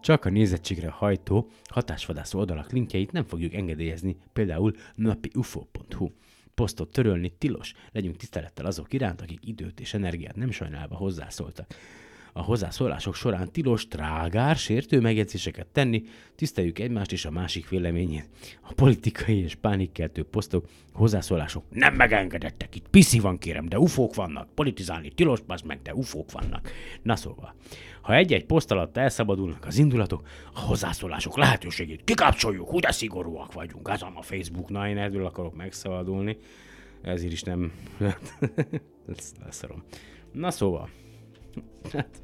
Csak a nézettségre hajtó hatásvadászó oldalak linkjeit nem fogjuk engedélyezni, például napiufo.hu. Posztot törölni tilos, legyünk tisztelettel azok iránt, akik időt és energiát nem sajnálva hozzászóltak a hozzászólások során tilos, trágár, sértő megjegyzéseket tenni, tiszteljük egymást és a másik véleményét. A politikai és pánikkeltő posztok, hozzászólások nem megengedettek itt. Piszi van kérem, de ufók vannak. Politizálni tilos, az meg, de ufók vannak. Na szóval, ha egy-egy poszt alatt elszabadulnak az indulatok, a hozzászólások lehetőségét kikapcsoljuk, de szigorúak vagyunk. Ez a Facebook, na én ebből akarok megszabadulni. Ezért is nem... [LAUGHS] Ezt leszarom. Na szóval, hát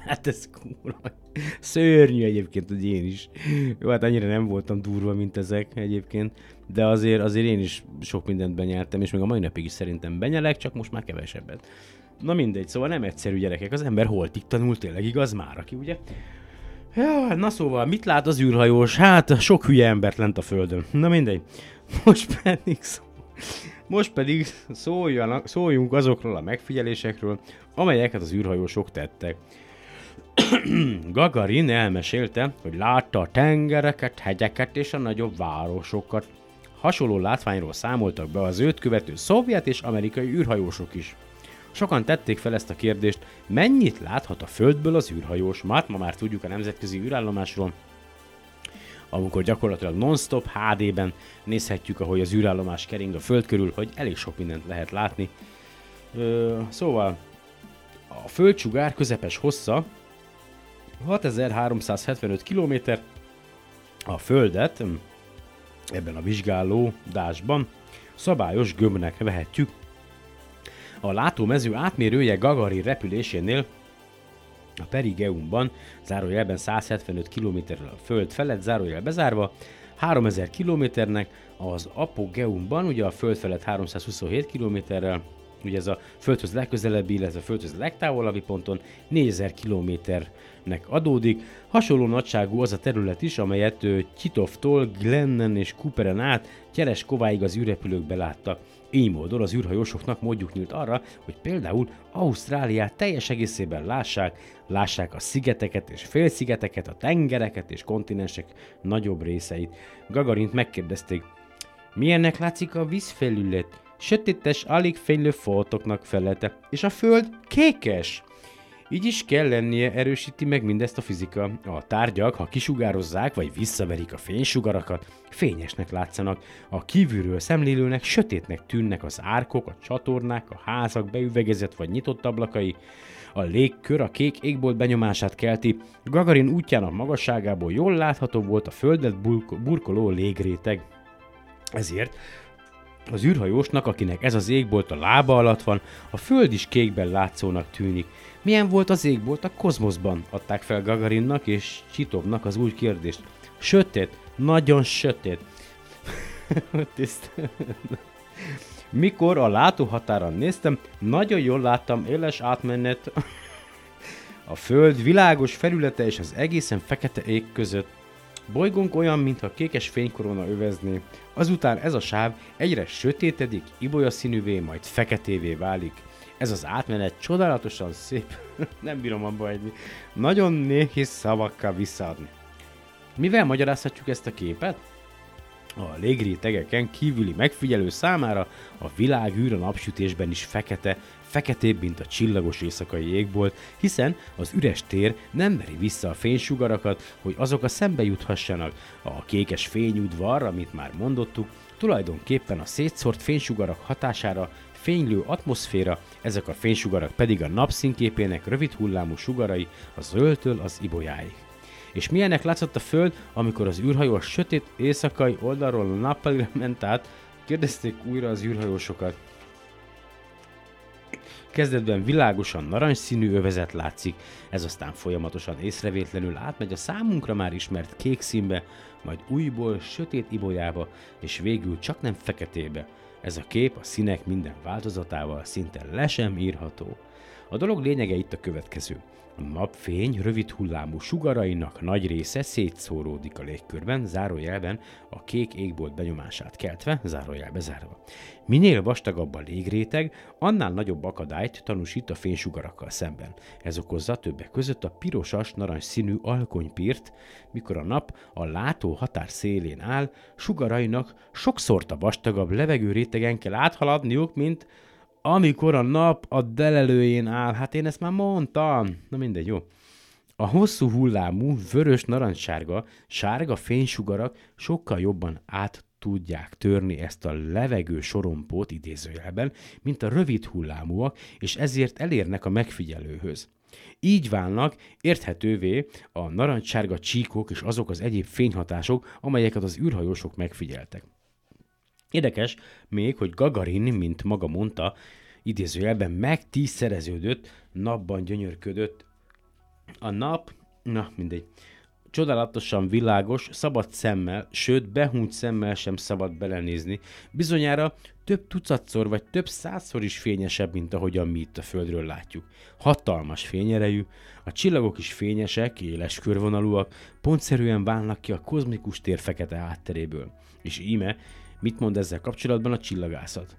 Hát ez kurva. Szörnyű egyébként, hogy én is. Jó, hát annyira nem voltam durva, mint ezek egyébként, de azért, azért én is sok mindent benyeltem, és még a mai napig is szerintem benyelek, csak most már kevesebbet. Na mindegy, szóval nem egyszerű gyerekek, az ember holtig tanul tényleg igaz már, aki ugye? Ja, na szóval, mit lát az űrhajós? Hát, sok hülye embert lent a földön. Na mindegy. Most pedig szó... Most pedig szóljanak, szóljunk azokról a megfigyelésekről, amelyeket az űrhajósok tettek. [COUGHS] Gagarin elmesélte, hogy látta a tengereket, hegyeket és a nagyobb városokat. Hasonló látványról számoltak be az őt követő szovjet és amerikai űrhajósok is. Sokan tették fel ezt a kérdést, mennyit láthat a Földből az űrhajós? Hát ma már tudjuk a nemzetközi űrállomásról, amikor gyakorlatilag non-stop HD-ben nézhetjük, ahogy az űrállomás kering a Föld körül, hogy elég sok mindent lehet látni. Ö, szóval a földsugár közepes hossza 6375 km, a Földet hm, ebben a vizsgáló dásban szabályos gömbnek vehetjük. A látómező átmérője Gagarin repülésénél a Perigeumban, zárójelben 175 km a Föld felett, zárójel bezárva, 3000 kilométernek, az Apogeumban, ugye a Föld felett 327 kilométerrel, ugye ez a Földhöz legközelebbi, illetve a Földhöz legtávolabbi ponton 4000 kilométernek adódik. Hasonló nagyságú az a terület is, amelyet Csitovtól Glennen és Cooperen át Kováig az űrrepülők beláttak. Így módon az űrhajósoknak módjuk nyílt arra, hogy például Ausztráliát teljes egészében lássák, lássák a szigeteket és félszigeteket, a tengereket és kontinensek nagyobb részeit. Gagarint megkérdezték, milyennek látszik a vízfelület? Sötétes, alig fénylő foltoknak felete, és a föld kékes. Így is kell lennie, erősíti meg mindezt a fizika. A tárgyak, ha kisugározzák vagy visszaverik a fénysugarakat, fényesnek látszanak. A kívülről szemlélőnek sötétnek tűnnek az árkok, a csatornák, a házak beüvegezett vagy nyitott ablakai. A légkör a kék égbolt benyomását kelti. Gagarin útjának magasságából jól látható volt a földet burkoló légréteg. Ezért az űrhajósnak, akinek ez az égbolt a lába alatt van, a föld is kékben látszónak tűnik. Milyen volt az égbolt a kozmoszban? Adták fel Gagarinnak és Csitovnak az új kérdést. Sötét, nagyon sötét. [LAUGHS] Mikor a látóhatáron néztem, nagyon jól láttam éles átmenet [LAUGHS] a föld világos felülete és az egészen fekete ég között. Bolygónk olyan, mintha kékes fénykorona övezné. Azután ez a sáv egyre sötétedik, ibolya színűvé, majd feketévé válik. Ez az átmenet csodálatosan szép. [LAUGHS] Nem bírom abba hagyni. Nagyon nehéz szavakkal visszaadni. Mivel magyarázhatjuk ezt a képet? A légrétegeken kívüli megfigyelő számára a világ űr a napsütésben is fekete, feketébb, mint a csillagos éjszakai égbolt, hiszen az üres tér nem veri vissza a fénysugarakat, hogy azok a szembe juthassanak. A kékes fényudvar, amit már mondottuk, tulajdonképpen a szétszórt fénysugarak hatására fénylő atmoszféra, ezek a fénysugarak pedig a napszínképének rövid hullámú sugarai a zöldtől az ibolyáig. És milyennek látszott a Föld, amikor az űrhajó a sötét éjszakai oldalról a nappalira ment át, kérdezték újra az űrhajósokat. Kezdetben világosan narancsszínű övezet látszik, ez aztán folyamatosan észrevétlenül átmegy a számunkra már ismert kék színbe, majd újból sötét ibolyába, és végül csak nem feketébe. Ez a kép a színek minden változatával szinte le sem írható. A dolog lényege itt a következő. A napfény rövid hullámú sugarainak nagy része szétszóródik a légkörben, zárójelben a kék égbolt benyomását keltve, zárójelbe zárva. Minél vastagabb a légréteg, annál nagyobb akadályt tanúsít a fénysugarakkal szemben. Ez okozza többek között a pirosas narancs színű alkonypírt, mikor a nap a látó határ szélén áll, sugarainak sokszor a vastagabb levegő rétegen kell áthaladniuk, mint amikor a nap a delelőjén áll, hát én ezt már mondtam, na mindegy, jó. A hosszú hullámú, vörös narancssárga, sárga fénysugarak sokkal jobban át tudják törni ezt a levegő sorompót idézőjelben, mint a rövid hullámúak, és ezért elérnek a megfigyelőhöz. Így válnak érthetővé a narancssárga csíkok és azok az egyéb fényhatások, amelyeket az űrhajósok megfigyeltek. Érdekes még, hogy Gagarin, mint maga mondta, idézőjelben megtízszereződött, napban gyönyörködött. A nap, na mindegy, csodálatosan világos, szabad szemmel, sőt behúnyt szemmel sem szabad belenézni. Bizonyára több tucatszor vagy több százszor is fényesebb, mint ahogyan mi itt a Földről látjuk. Hatalmas fényerejű, a csillagok is fényesek, éles körvonalúak, pontszerűen válnak ki a kozmikus tér fekete hátteréből. És íme Mit mond ezzel kapcsolatban a csillagászat?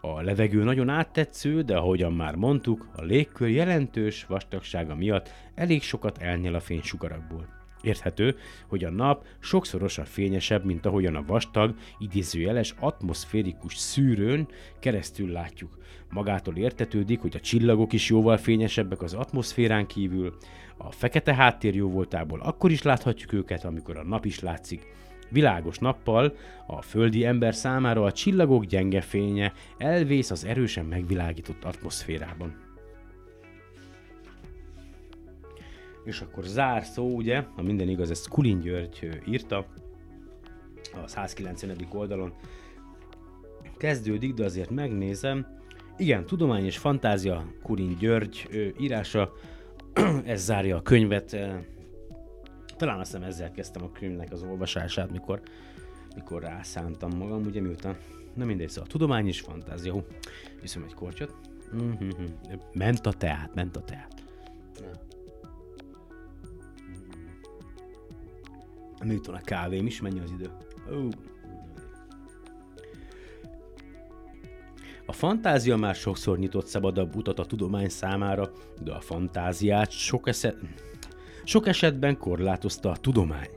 A levegő nagyon áttetsző, de ahogyan már mondtuk, a légkör jelentős vastagsága miatt elég sokat elnyel a fénysugarakból. Érthető, hogy a nap sokszorosan fényesebb, mint ahogyan a vastag, idézőjeles atmoszférikus szűrőn keresztül látjuk. Magától értetődik, hogy a csillagok is jóval fényesebbek az atmoszférán kívül, a fekete háttér jó voltából akkor is láthatjuk őket, amikor a nap is látszik. Világos nappal a földi ember számára a csillagok gyenge fénye elvész az erősen megvilágított atmoszférában. És akkor zárszó, ugye, ha minden igaz, ezt Kulin György írta a 190. oldalon. Kezdődik, de azért megnézem. Igen, Tudomány és Fantázia, Kulin György írása, [CLEARS THROAT] ez zárja a könyvet. Talán azt hiszem ezzel kezdtem a könyvnek az olvasását, mikor, mikor rászántam magam, ugye miután, na mindegy, szóval tudomány és fantázia. Hú, viszem egy kortyot. Mm-hmm. Ment a teát, ment a teát. Miután a kávém is, mennyi az idő. Uh. A fantázia már sokszor nyitott szabadabb utat a tudomány számára, de a fantáziát sok, eset, sok esetben korlátozta a tudomány.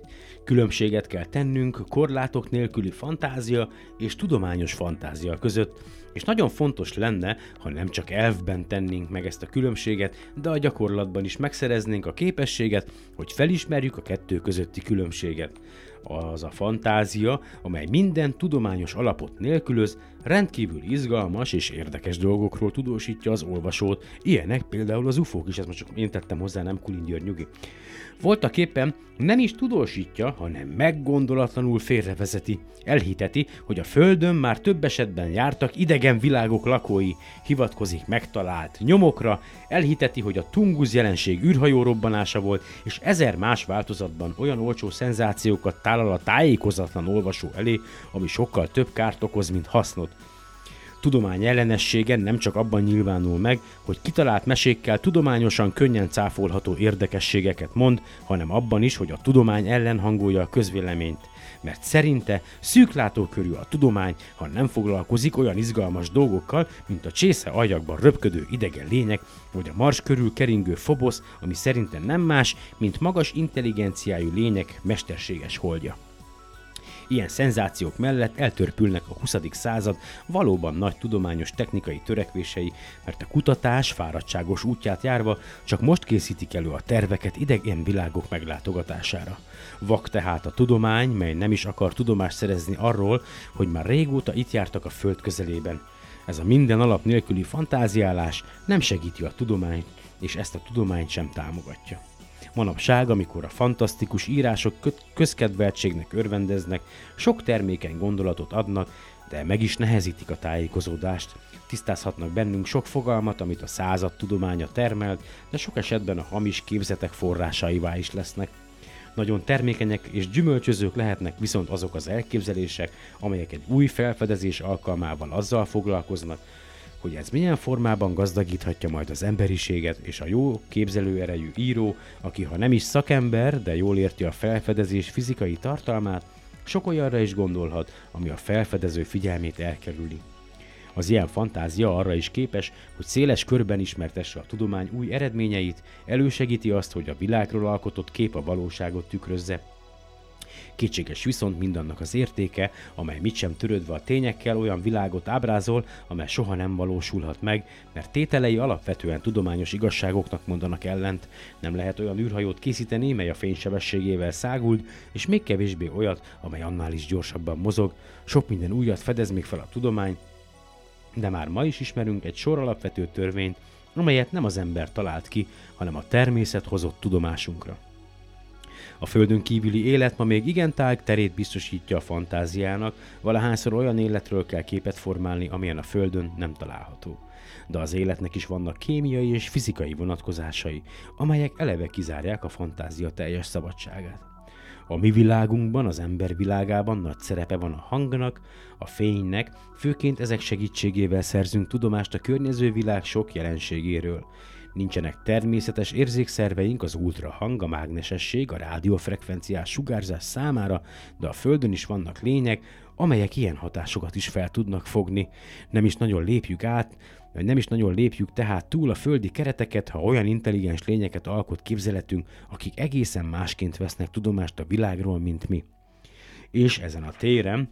Különbséget kell tennünk korlátok nélküli fantázia és tudományos fantázia között, és nagyon fontos lenne, ha nem csak elvben tennénk meg ezt a különbséget, de a gyakorlatban is megszereznénk a képességet, hogy felismerjük a kettő közötti különbséget. Az a fantázia, amely minden tudományos alapot nélkülöz, rendkívül izgalmas és érdekes dolgokról tudósítja az olvasót, ilyenek például az ufók is, ezt most csak én tettem hozzá, nem Kulin György nyugi. Voltak éppen nem is tudósítja, hanem meggondolatlanul félrevezeti, elhiteti, hogy a Földön már több esetben jártak idegen világok lakói, hivatkozik megtalált nyomokra, elhiteti, hogy a Tungus jelenség űrhajó robbanása volt, és ezer más változatban olyan olcsó szenzációkat tálal a tájékozatlan olvasó elé, ami sokkal több kárt okoz, mint hasznot. Tudomány ellenessége nem csak abban nyilvánul meg, hogy kitalált mesékkel tudományosan könnyen cáfolható érdekességeket mond, hanem abban is, hogy a tudomány ellen hangolja a közvéleményt. Mert szerinte szűklátókörű a tudomány, ha nem foglalkozik olyan izgalmas dolgokkal, mint a csésze ajakban röpködő idegen lények, vagy a mars körül keringő fobosz, ami szerinte nem más, mint magas intelligenciájú lények mesterséges holdja. Ilyen szenzációk mellett eltörpülnek a 20. század valóban nagy tudományos technikai törekvései, mert a kutatás fáradtságos útját járva csak most készítik elő a terveket idegen világok meglátogatására. Vak tehát a tudomány, mely nem is akar tudomást szerezni arról, hogy már régóta itt jártak a föld közelében. Ez a minden alap nélküli fantáziálás nem segíti a tudományt, és ezt a tudományt sem támogatja. Manapság, amikor a fantasztikus írások közkedveltségnek örvendeznek, sok termékeny gondolatot adnak, de meg is nehezítik a tájékozódást. Tisztázhatnak bennünk sok fogalmat, amit a század tudománya termelt, de sok esetben a hamis képzetek forrásaivá is lesznek. Nagyon termékenyek és gyümölcsözők lehetnek viszont azok az elképzelések, amelyek egy új felfedezés alkalmával azzal foglalkoznak, hogy ez milyen formában gazdagíthatja majd az emberiséget, és a jó képzelőerejű író, aki ha nem is szakember, de jól érti a felfedezés fizikai tartalmát, sok olyanra is gondolhat, ami a felfedező figyelmét elkerüli. Az ilyen fantázia arra is képes, hogy széles körben ismertesse a tudomány új eredményeit, elősegíti azt, hogy a világról alkotott kép a valóságot tükrözze, Kétséges viszont mindannak az értéke, amely mit sem törődve a tényekkel olyan világot ábrázol, amely soha nem valósulhat meg, mert tételei alapvetően tudományos igazságoknak mondanak ellent. Nem lehet olyan űrhajót készíteni, mely a fénysebességével száguld, és még kevésbé olyat, amely annál is gyorsabban mozog. Sok minden újat fedez még fel a tudomány, de már ma is ismerünk egy sor alapvető törvényt, amelyet nem az ember talált ki, hanem a természet hozott tudomásunkra. A földön kívüli élet ma még igen tág terét biztosítja a fantáziának, valahányszor olyan életről kell képet formálni, amilyen a földön nem található. De az életnek is vannak kémiai és fizikai vonatkozásai, amelyek eleve kizárják a fantázia teljes szabadságát. A mi világunkban, az ember világában nagy szerepe van a hangnak, a fénynek, főként ezek segítségével szerzünk tudomást a környező világ sok jelenségéről. Nincsenek természetes érzékszerveink az ultrahang, a mágnesesség, a rádiófrekvenciás sugárzás számára, de a Földön is vannak lények, amelyek ilyen hatásokat is fel tudnak fogni. Nem is nagyon lépjük át, nem is nagyon lépjük tehát túl a földi kereteket, ha olyan intelligens lényeket alkot képzeletünk, akik egészen másként vesznek tudomást a világról, mint mi. És ezen a téren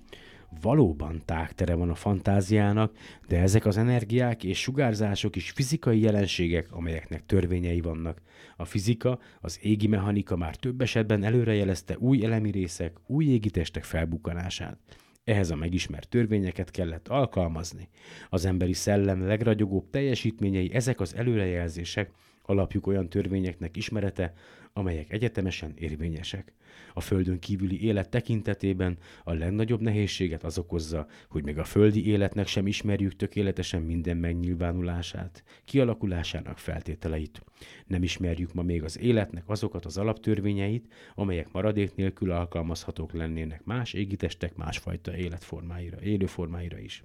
valóban tágtere van a fantáziának, de ezek az energiák és sugárzások is fizikai jelenségek, amelyeknek törvényei vannak. A fizika, az égi mechanika már több esetben előrejelezte új elemi részek, új égitestek felbukkanását. Ehhez a megismert törvényeket kellett alkalmazni. Az emberi szellem legragyogóbb teljesítményei ezek az előrejelzések, alapjuk olyan törvényeknek ismerete, amelyek egyetemesen érvényesek. A földön kívüli élet tekintetében a legnagyobb nehézséget az okozza, hogy még a földi életnek sem ismerjük tökéletesen minden megnyilvánulását, kialakulásának feltételeit. Nem ismerjük ma még az életnek azokat az alaptörvényeit, amelyek maradék nélkül alkalmazhatók lennének más égitestek másfajta életformáira, élőformáira is.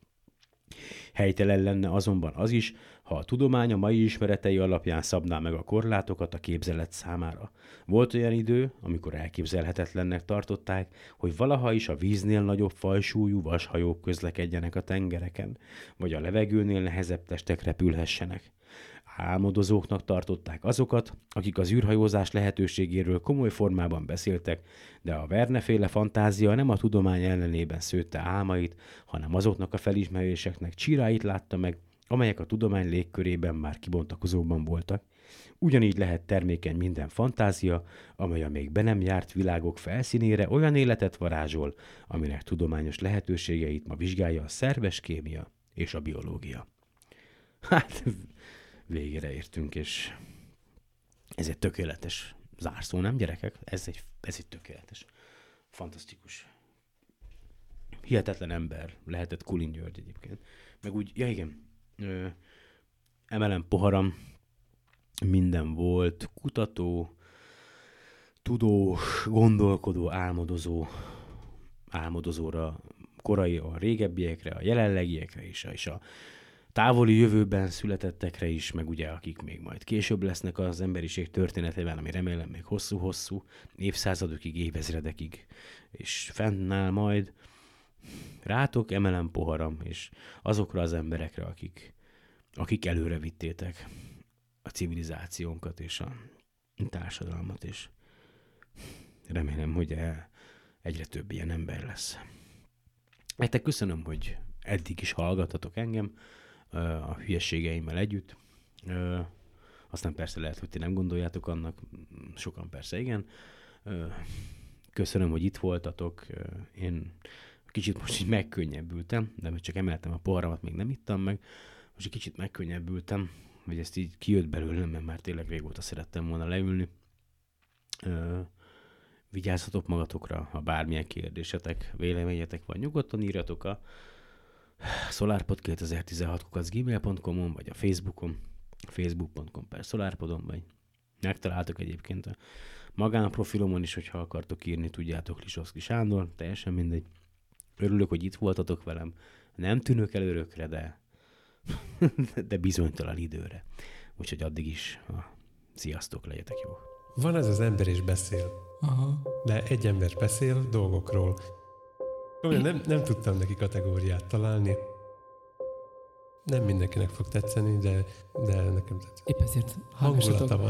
Helytelen lenne azonban az is, ha a tudomány a mai ismeretei alapján szabná meg a korlátokat a képzelet számára. Volt olyan idő, amikor elképzelhetetlennek tartották, hogy valaha is a víznél nagyobb fajsúlyú vashajók közlekedjenek a tengereken, vagy a levegőnél nehezebb testek repülhessenek. Álmodozóknak tartották azokat, akik az űrhajózás lehetőségéről komoly formában beszéltek, de a Verne-féle fantázia nem a tudomány ellenében szőtte álmait, hanem azoknak a felismeréseknek csiráit látta meg, amelyek a tudomány légkörében már kibontakozóban voltak. Ugyanígy lehet termékeny minden fantázia, amely a még be nem járt világok felszínére olyan életet varázsol, aminek tudományos lehetőségeit ma vizsgálja a szerves kémia és a biológia. Hát végére értünk, és ez egy tökéletes zárszó, nem gyerekek? Ez egy, ez egy tökéletes, fantasztikus, hihetetlen ember lehetett Kulin György egyébként. Meg úgy, ja igen, ö, emelem poharam, minden volt, kutató, tudós, gondolkodó, álmodozó, álmodozóra, korai, a régebbiekre, a jelenlegiekre is, és a távoli jövőben születettekre is, meg ugye akik még majd később lesznek az emberiség történetében, ami remélem még hosszú-hosszú évszázadokig, évezredekig, és fennáll majd. Rátok emelem poharam, és azokra az emberekre, akik, akik előre vittétek a civilizációnkat és a társadalmat, és remélem, hogy egyre több ilyen ember lesz. Nektek köszönöm, hogy eddig is hallgatatok engem a hülyeségeimmel együtt. Aztán persze lehet, hogy ti nem gondoljátok annak, sokan persze igen. Köszönöm, hogy itt voltatok. Én kicsit most így megkönnyebbültem, de csak emeltem a poharamat, még nem ittam meg. Most egy kicsit megkönnyebbültem, hogy ezt így kijött belőlem, mert már tényleg régóta szerettem volna leülni. Vigyázzatok magatokra, ha bármilyen kérdésetek, véleményetek van, nyugodtan írjatok a solarpod2016 gmail.com-on, vagy a Facebookon, facebook.com per solarpodon, vagy megtaláltok egyébként a magánprofilomon is, hogyha akartok írni, tudjátok, Lisoszki Sándor, teljesen mindegy. Örülök, hogy itt voltatok velem. Nem tűnök el örökre, de, [LAUGHS] de bizonytalan időre. Úgyhogy addig is, ah, sziasztok, legyetek jó. Van ez az ember is beszél. Aha. De egy ember beszél dolgokról, nem, nem tudtam neki kategóriát találni. Nem mindenkinek fog tetszeni, de, de nekem tetszik. Épp ezért hallgassatok,